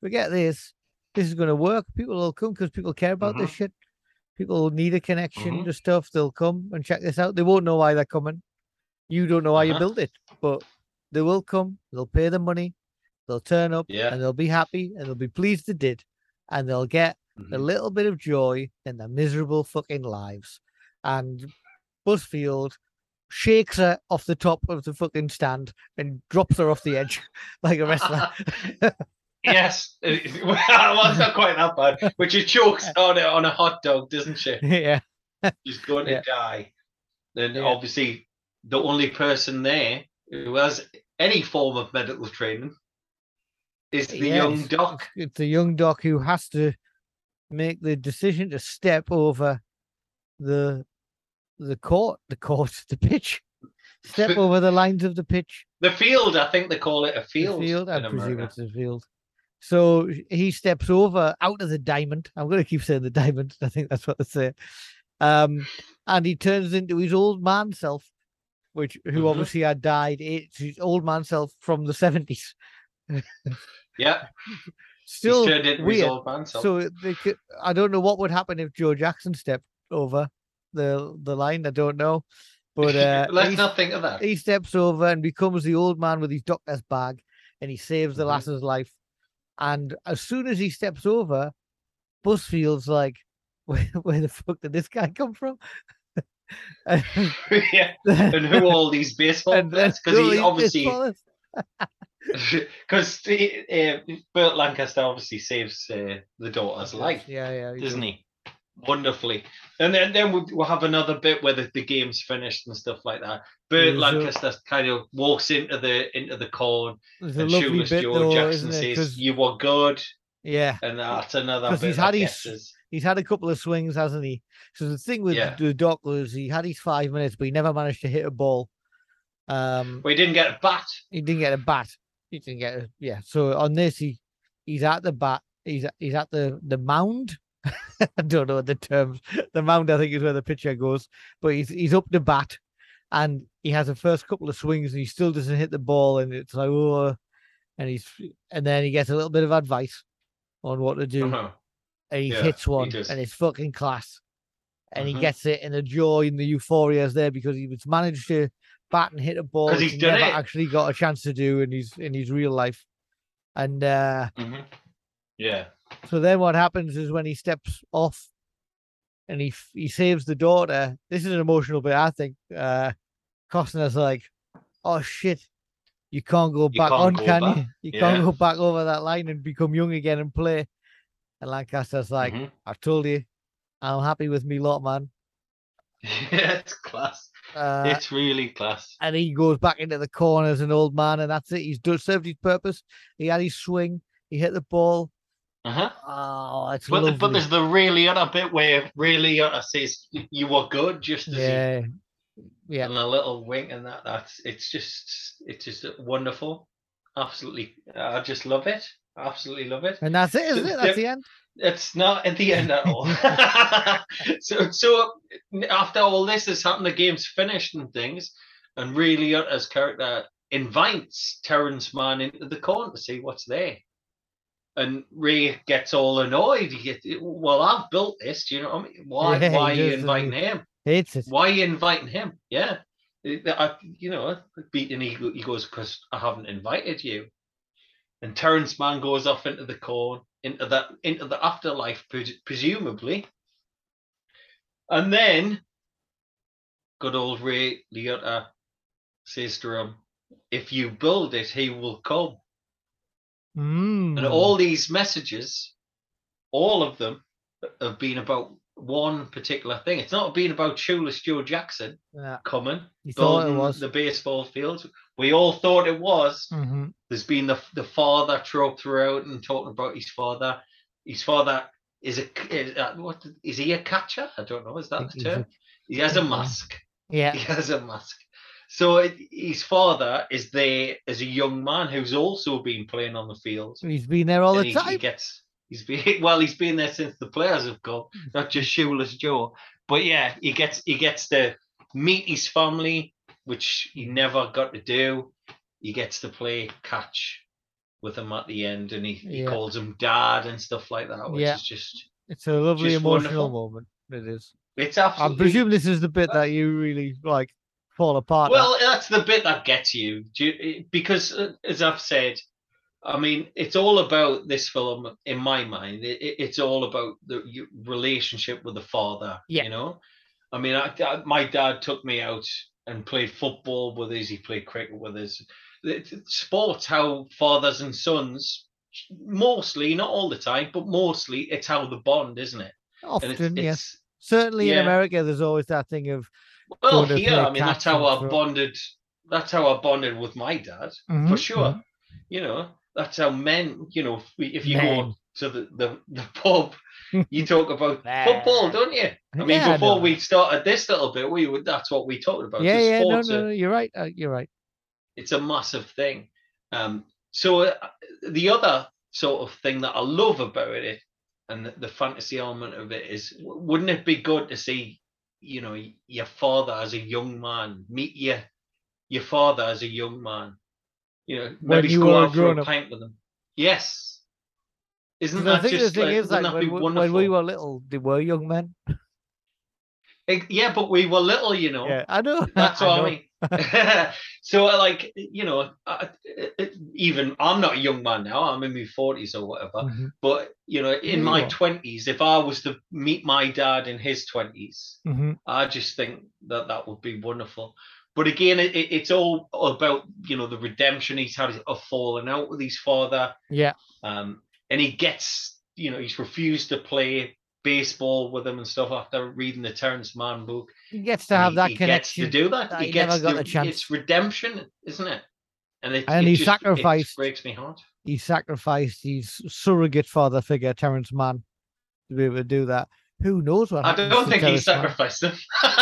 "Forget this. This is going to work. People will come because people care about this Mhm. shit. People need a connection Mhm. to stuff. They'll come and check this out. They won't know why they're coming. You don't know why you Uh-huh. built it, but they will come. They'll pay the money. They'll turn up Yeah. and they'll be happy and they'll be pleased they did, and they'll get a Mhm. little bit of joy in their miserable fucking lives. And Busfield shakes her off the top of the fucking stand and drops her off the edge like a wrestler. yes, well, it's not quite that bad. But she chokes on it on a hot dog, doesn't she? yeah. She's going to Yeah. die. Then Yeah. obviously the only person there who has any form of medical training is the young doc. It's the young doc who has to make the decision to step over the the court, the court, the pitch. Step over the lines of the pitch. The field, I think they call it a The field. field, I presume America. it's a field. So he steps over out of the diamond. I'm going to keep saying the diamond. I think that's what they say. Um, and he turns into his old man self, which who Mhm. obviously had died. It's his old man self from the 70s. Yeah, Still he's turned into weird. So they could, I don't know what would happen if Joe Jackson stepped over the the line. I don't know, but uh, let's he, not think of that. he steps over and becomes the old man with his doctor's bag, and he saves the Mhm. lass's life. And as soon as he steps over, Busfield's like, "Where, where the fuck did this guy come from?" and yeah, and who all these baseball players? Because he obviously because uh, Burt Lancaster obviously saves uh, the daughter's life, Yeah, yeah, he doesn't does. he? Wonderfully, and then then we'll, we'll have another bit where the, the game's finished and stuff like that. Burt There's a- Lancaster kind of walks into the into the corn, There's and Shoeless Joe though, Jackson says, Because "You were good," yeah, and that's another 'Cause bit he's had his- he's had a couple of swings, hasn't he? So the thing with Yeah. the doc was he had his five minutes, but he never managed to hit a ball. Um, We didn't get a bat. he didn't get a bat. He didn't get a yeah. So on this, he he's at the bat. He's he's at the the mound. I don't know the terms. The mound, I think, is where the pitcher goes. But he's he's up the bat, and he has the first couple of swings, and he still doesn't hit the ball, and it's like oh, and he's and then he gets a little bit of advice on what to do, Uh-huh. and he Yeah, hits one, does. and it's fucking class, and Mhm. he gets it, and the joy and the euphoria is there because he was managed to bat and hit a ball 'Cause which he's he never it. actually got a chance to do in his in his real life. And uh, Mhm. Yeah. so then what happens is when he steps off and he he saves the daughter. This is an emotional bit, I think. Uh, Costner's like, "Oh shit, you can't go back can't on, go can back." you? You can't go back over that line and become young again and play." And Lancaster's like, Mhm. "I told you, I'm happy with me lot, man." yeah, it's class. Uh, it's really class. and he goes back into the corner as an old man, and that's it. He's done served his purpose. He had his swing. He hit the ball. Uh-huh. Oh, it's But, lovely. but there's the really other bit where Ray Liotta says you were good just as he yeah, yeah. and a little wink and that that's it's just it's just wonderful absolutely i just love it absolutely love it And that's it, isn't So it? That's the- end. it's not at the end at all so so after all this has happened the game's finished and things and really as character invites terence mann into the corner to see what's there and Ray gets all annoyed. He gets, well, I've built this. Do you know what I mean? Why? Yeah, why are you inviting him? Hates it. Why are you inviting him? Yeah. I, you know, beating he, he goes, because I haven't invited you. And Terence Mann goes off into the corn, into that into the afterlife, presumably. And then good old Ray Liotta says to him, if you build it, he will come. Mm. And all these messages, all of them have been about one particular thing. It's not been about Shoeless Joe Jackson yeah. coming, You thought it building was. the baseball fields. We all thought it was. hmm There's been the the father trope throughout and talking about his father. His father is a is, uh, what is he a catcher? I don't know. Is that the term? He has a mask. Yeah. He has a mask. So it, his father is there as a young man who's also been playing on the field. He's been there all and the he, time. he gets he's been well he's been there since the players have come not just shoeless joe but yeah he gets he gets to meet his family which he never got to do he gets to play catch with him at the end and he, he Yeah. calls him dad and stuff like that which Yeah. is just It's a lovely emotional wonderful. moment. It is. it's I presume this is the bit that you really like fall apart. at. Well, that's the bit that gets you, because uh, as I've said, I mean, it's all about this film in my mind. It, it- it's all about the relationship with the father. Yeah. You know, I mean, I, I- my dad took me out and played football with us. He played cricket with us. Sports, how fathers and sons, mostly, not all the time, but mostly, it's how the bond, isn't it? Often, it's, yes. it's Certainly in. America, there's always that thing of well here. I mean, that's how I bonded. That's how I bonded with my dad. for Mhm, sure. mhm. You know, that's how men. You know, if, we, if you Men. go to the the, the pub, you talk about football, don't you? I mean, Yeah, before we started this little bit, we would. That's what we talked about. Yeah, yeah, no, no, no, you're right. Uh, you're right. it's a massive thing. Um, so uh, the other sort of thing that I love about it, and the, the fantasy element of it is, wouldn't it be good to see, you know, your father as a young man meet your your father as a young man, you know, When maybe you go out for a pint with them. Yes. Isn't I that think the thing like, is, like that when, we- when we were little, they were young men. Eh, yeah, but we were little, you know. Yeah, I know. That's what I, know. mean. so, like, you know, I, I- even I'm not a young man now. I'm in my forties or whatever. Mhm, But you know, in Yeah, my twenties, if I was to meet my dad in his twenties, mhm. I just think that that would be wonderful. But again, it, it- it's all about you know the redemption. He's had of falling out with his father, Yeah, um, and he gets you know he's refused to play baseball with him and stuff after reading the Terence Mann book. he gets to have he- that he connection. Gets to do that. that he, he gets never got the, the chance. It's redemption, isn't it? And it, And it he just- it sacrificed- breaks me heart. he sacrificed his surrogate father figure, Terence Mann, to be able to do that. Who knows what I don't think he sacrificed him.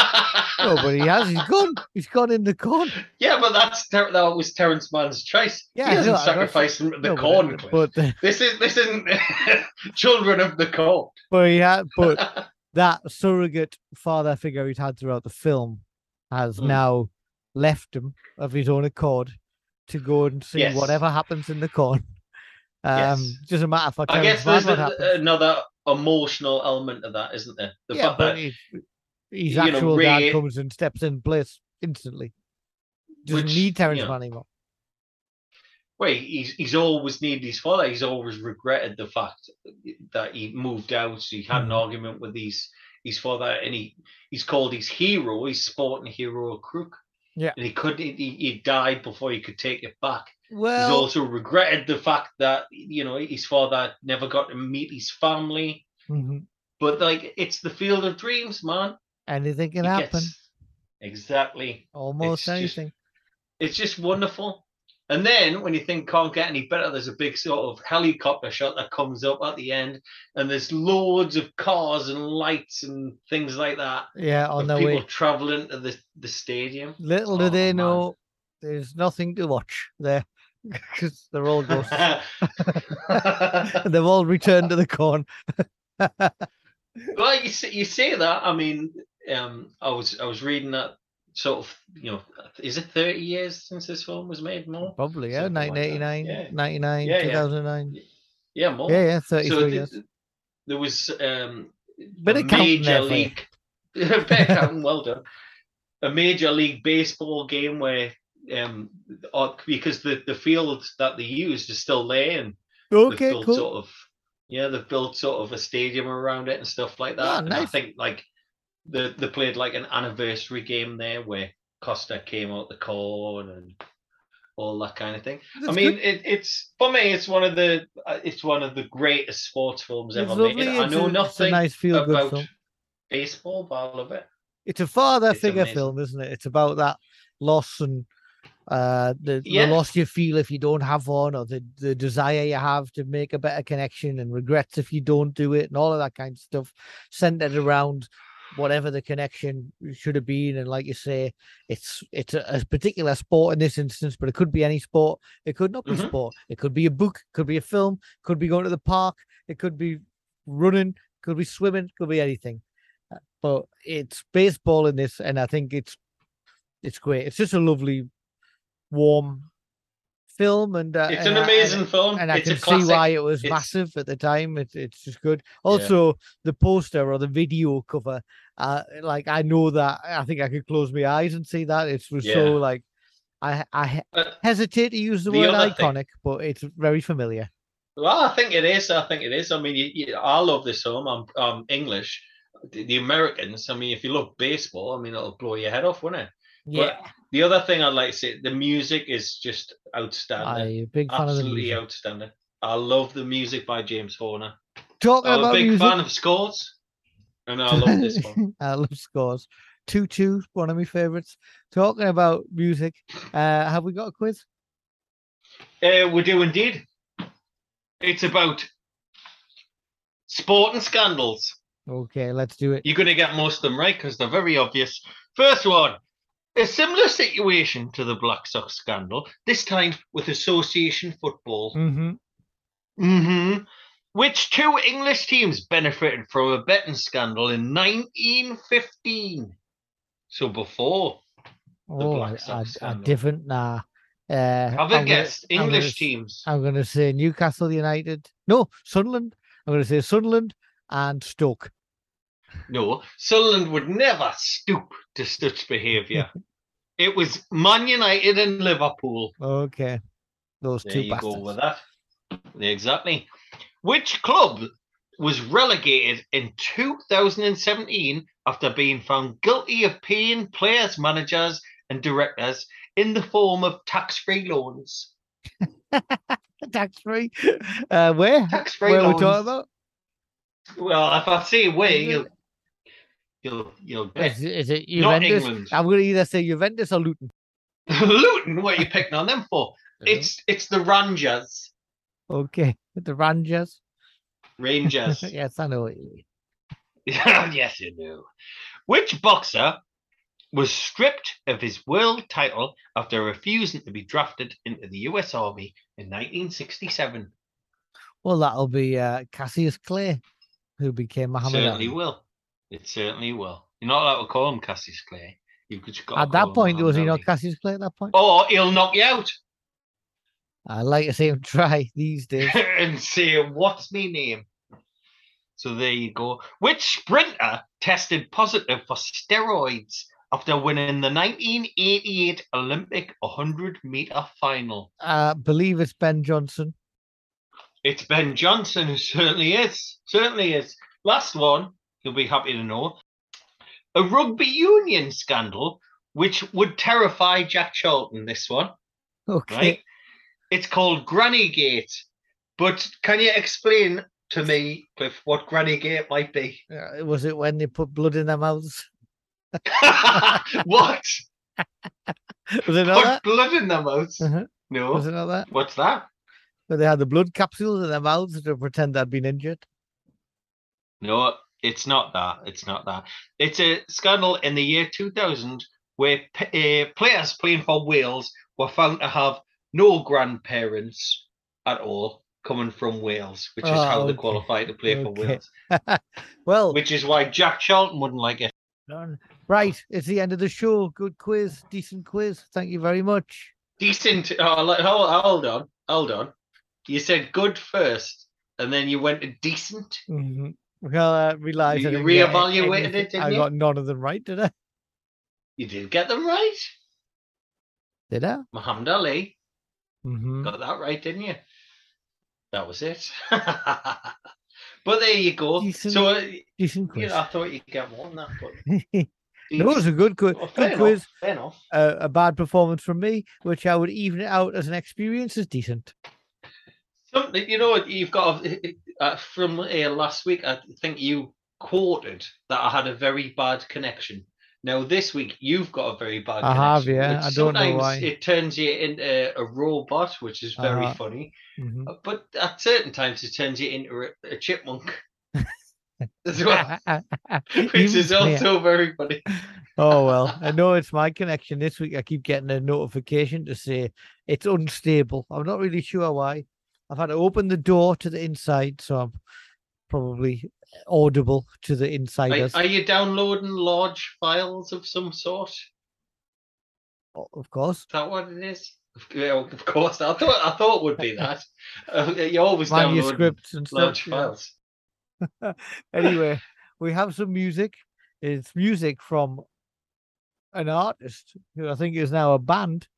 No, but he has. He's gone. He's gone in the corn. Yeah, but that's Ter- that was Terence Mann's choice. Yeah, he hasn't know. sacrificed the No, corn. Cliff. but this is this isn't children of the corn. but he had. But that surrogate father figure he's had throughout the film has Mm. now left him of his own accord to go and see Yes. whatever happens in the corn. Um, Yes. doesn't matter for I guess Mann there's a- another emotional element of that, isn't there? The yeah, fact but that his, you know, actual Ray- dad comes and steps in place instantly. Doesn't Which, need Terence you know, Mann anymore. well, he's he's always needed his father. He's always regretted the fact that he moved out. He had an Mhm. argument with his his father, and he he's called his hero, his sporting hero, a crook. Yeah. and he couldn't. He, he died before he could take it back. Well, He's also regretted the fact that you know his father never got to meet his family. mhm, But like, it's the field of dreams, man. anything can He happen. gets- exactly. Almost it's just- anything. It's just wonderful. And then when you think can't get any better, there's a big sort of helicopter shot that comes up at the end, and there's loads of cars and lights and things like that. Yeah, on their people way. traveling to the, the stadium. Little do Oh, they man. know there's nothing to watch there because they're all ghosts. they've all returned to the corn. well, you say, you say that. I mean, um, I was I was reading that sort of you know, is it thirty years since this film was made? More? Probably, yeah. Something like that. 1989, Yeah. 99, Yeah, yeah. 2009. Yeah, more. Yeah, yeah, 33 so th- years. there was um, Bit a major there for you. league well done. A Major League Baseball game where, um, because the, the field that they used is still there and they've Okay, built cool. sort of, yeah, they've built sort of a stadium around it and stuff like that. Ah, and I think like the they played like an anniversary game there where Costner came out the corn and all that kind of thing. I mean, it, it's for me, it's one of the uh, it's one of the greatest sports films It's ever lovely. made. I It's know a, nothing nice about film. baseball, but I love it. It's a father It's figure amazing. film, isn't it? It's about that loss and uh the, Yeah. the loss you feel if you don't have one or the, the desire you have to make a better connection and regrets if you don't do it and all of that kind of stuff centered around whatever the connection should have been and like you say it's it's a, a particular sport in this instance but it could be any sport it could not be Mhm. sport it could be a book could be a film could be going to the park it could be running could be swimming could be anything Uh, but it's baseball in this and i think it's it's great it's just a lovely warm film and uh, It's and an I- and- amazing film. and I it's can see why it was It's- massive at the time. It's it's just good. Also, the poster or the video cover, uh, like I know that I think I could close my eyes and see that. It was Yeah. so like I I Uh, hesitate to use the, the word other thing- iconic, but it's very familiar. Well, I think it is. I think it is. I mean, you, you, I love this film. I'm, I'm English. The, the Americans. I mean, if you love baseball, I mean, it'll blow your head off, won't it? Yeah, The other thing I'd like to say, the music is just outstanding. I'm a big fan of the Absolutely music. outstanding. I love the music by James Horner. Talking I'm a big music, fan of scores, and I love this one. I love scores. Two two, one of my favorites. Talking about music, uh, have we got a quiz? Uh, we do indeed. It's about sport and scandals. Okay, let's do it. You're going to get most of them right because they're very obvious. First one, a similar situation to the Black Sox scandal, this time with association football. hmm hmm Which two English teams benefited from a betting scandal in 1915? So before. Oh, Black I, I, Sox I scandal. different. Nah. Uh, Have I'm a gonna- guess. I'm gonna English s- teams. I'm going to say Newcastle United. No, Sunderland. I'm going to say Sunderland and Stoke. No, Sunderland would never stoop to such behaviour. it was Man United and Liverpool. Okay. Those There two you bastards. go with that. Exactly. Which club was relegated in 2017 after being found guilty of paying players, managers, and directors in the form of tax-free loans? Tax free. Uh, where? Tax-free Where are we loans. talking about? Well, if I say where, you'll you'll you'll bet. Is, it- is it Not Juventus? England. I'm going to either say Juventus or Luton. Luton, what are you picking on them for? It's it's the Rangers. Okay. The Rangers. Rangers. yes, I know what you mean. yes, you do. Which boxer was stripped of his world title after refusing to be drafted into the US Army in 1967? Well, that'll be uh, Cassius Clay, who became Muhammad certainly Ali. will. It certainly will. You're not allowed to call him Cassius Clay. You've just got At that point, was he not Cassius Clay at that point? Or he'll knock you out I like to see him try these days. and say, What's my name? So there you go. Which sprinter tested positive for steroids after winning the 1988 Olympic 100 meter final? I believe it's Ben Johnson. It's Ben Johnson, who certainly is. Certainly is. Last one, you'll be happy to know. A rugby union scandal, which would terrify Jack Charlton, this one, Okay. right? It's called Granny Gate. But can you explain to me, Cliff, what Granny Gate might be? Uh, was it when they put blood in their mouths? what? Was it not Put that? blood in their mouths? Uh-huh. No. Was it not that? What's that? Where they had the blood capsules in their mouths to pretend they'd been injured? No, it's not that. It's not that. It's a scandal in the year 2000 where p- uh, players playing for Wales were found to have no grandparents at all coming from Wales, which is Oh, how they okay. qualify to play for Wales. well, Which is why Jack Charlton wouldn't like it. done. right. It's the end of the show. Good quiz. Decent quiz. Thank you very much. Decent. Oh, hold, hold on. Hold on. You said good first, and then you went to decent. Mhm. Well, I realised I You didn't reevaluated it, didn't I you? got none of them right, did I? You did get them right. Did I? Muhammad Ali. Mm-hmm. Got that right, didn't you? That was it. but there you go. Decent So uh, Decent you quiz. know, I thought you'd get more than that. But no, it was a good, quiz. Well, good quiz. enough. Fair enough. Uh, a bad performance from me, which I would even it out as an experience is decent. Something you know, you've got uh, from uh, last week. I think you quoted that I had a very bad connection. Now this week you've got a very bad I have, yeah. I don't know why. It turns you into a robot, which is very Uh-huh. funny. Mhm. But at certain times it turns you into a, chipmunk as well, which is also very funny. Oh well, I know it's my connection this week. I keep getting a notification to say it's unstable. I'm not really sure why. I've had to open the door to the inside, so I'm probably audible to the insiders. are you downloading large files of some sort? Of course, Is that what it is? Of, yeah, of course, I thought I thought it would be that. Uh, you always download manuscripts and stuff. large yeah. files. anyway, we have some music. It's music from an artist who I think is now a band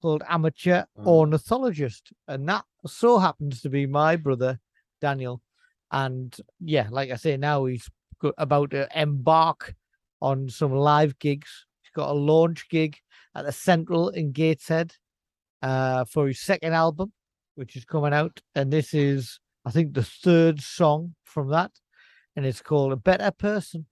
called Amateur Mm. Ornithologist. And that so happens to be my brother, Daniel. And yeah, like I say, now he's about to embark on some live gigs. He's got a launch gig at the Central in Gateshead uh, for his second album, which is coming out. And this is, I think, the third song from that. And it's called A Better Person.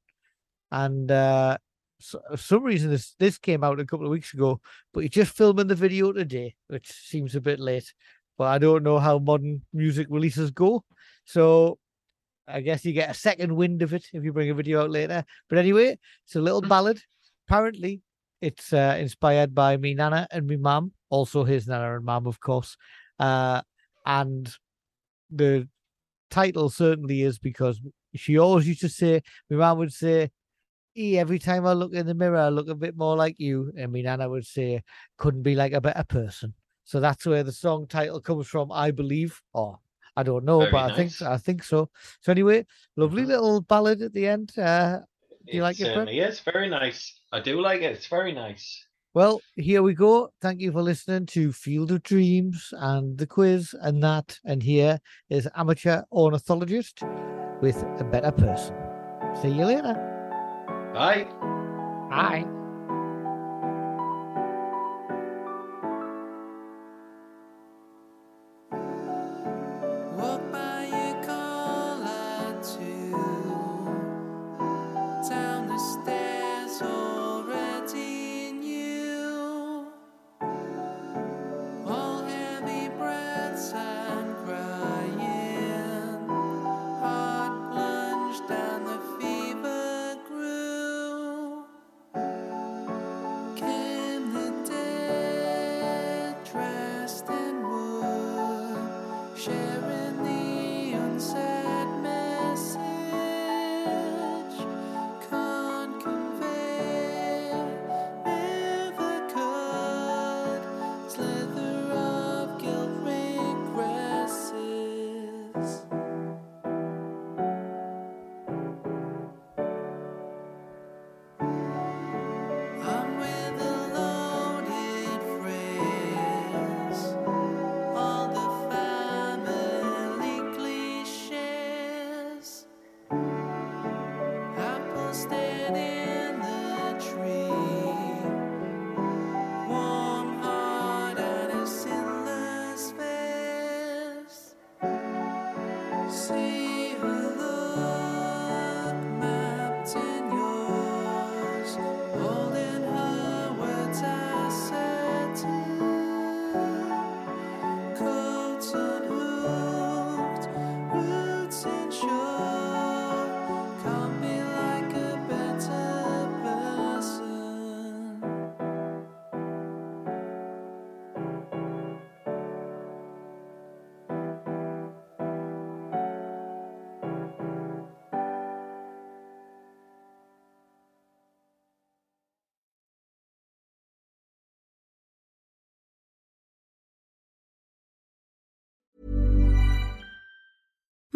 And uh, so, for some reason, this, this came out a couple of weeks ago, but he's just filming the video today, which seems a bit late. But I don't know how modern music releases go. So I guess you get a second wind of it if you bring a video out later. But anyway, it's a little Mm. ballad. Apparently, it's uh, inspired by me nana and me mum, also his nana and mum, of course. Uh, and the title certainly is because she always used to say, my mum would say, E, every time I look in the mirror, I look a bit more like you. And me nana would say, couldn't be like a better person. So that's where the song title comes from, I believe. Or I don't know, Very but I think. I think so. So anyway, lovely Mhm. little ballad at the end. Uh, Do you like it, Brett? certainly is very nice. I do like it. It's very nice. Well, here we go. Thank you for listening to Field of Dreams and the quiz and that. And here is amateur ornithologist with a better person. See you later. Bye. Bye.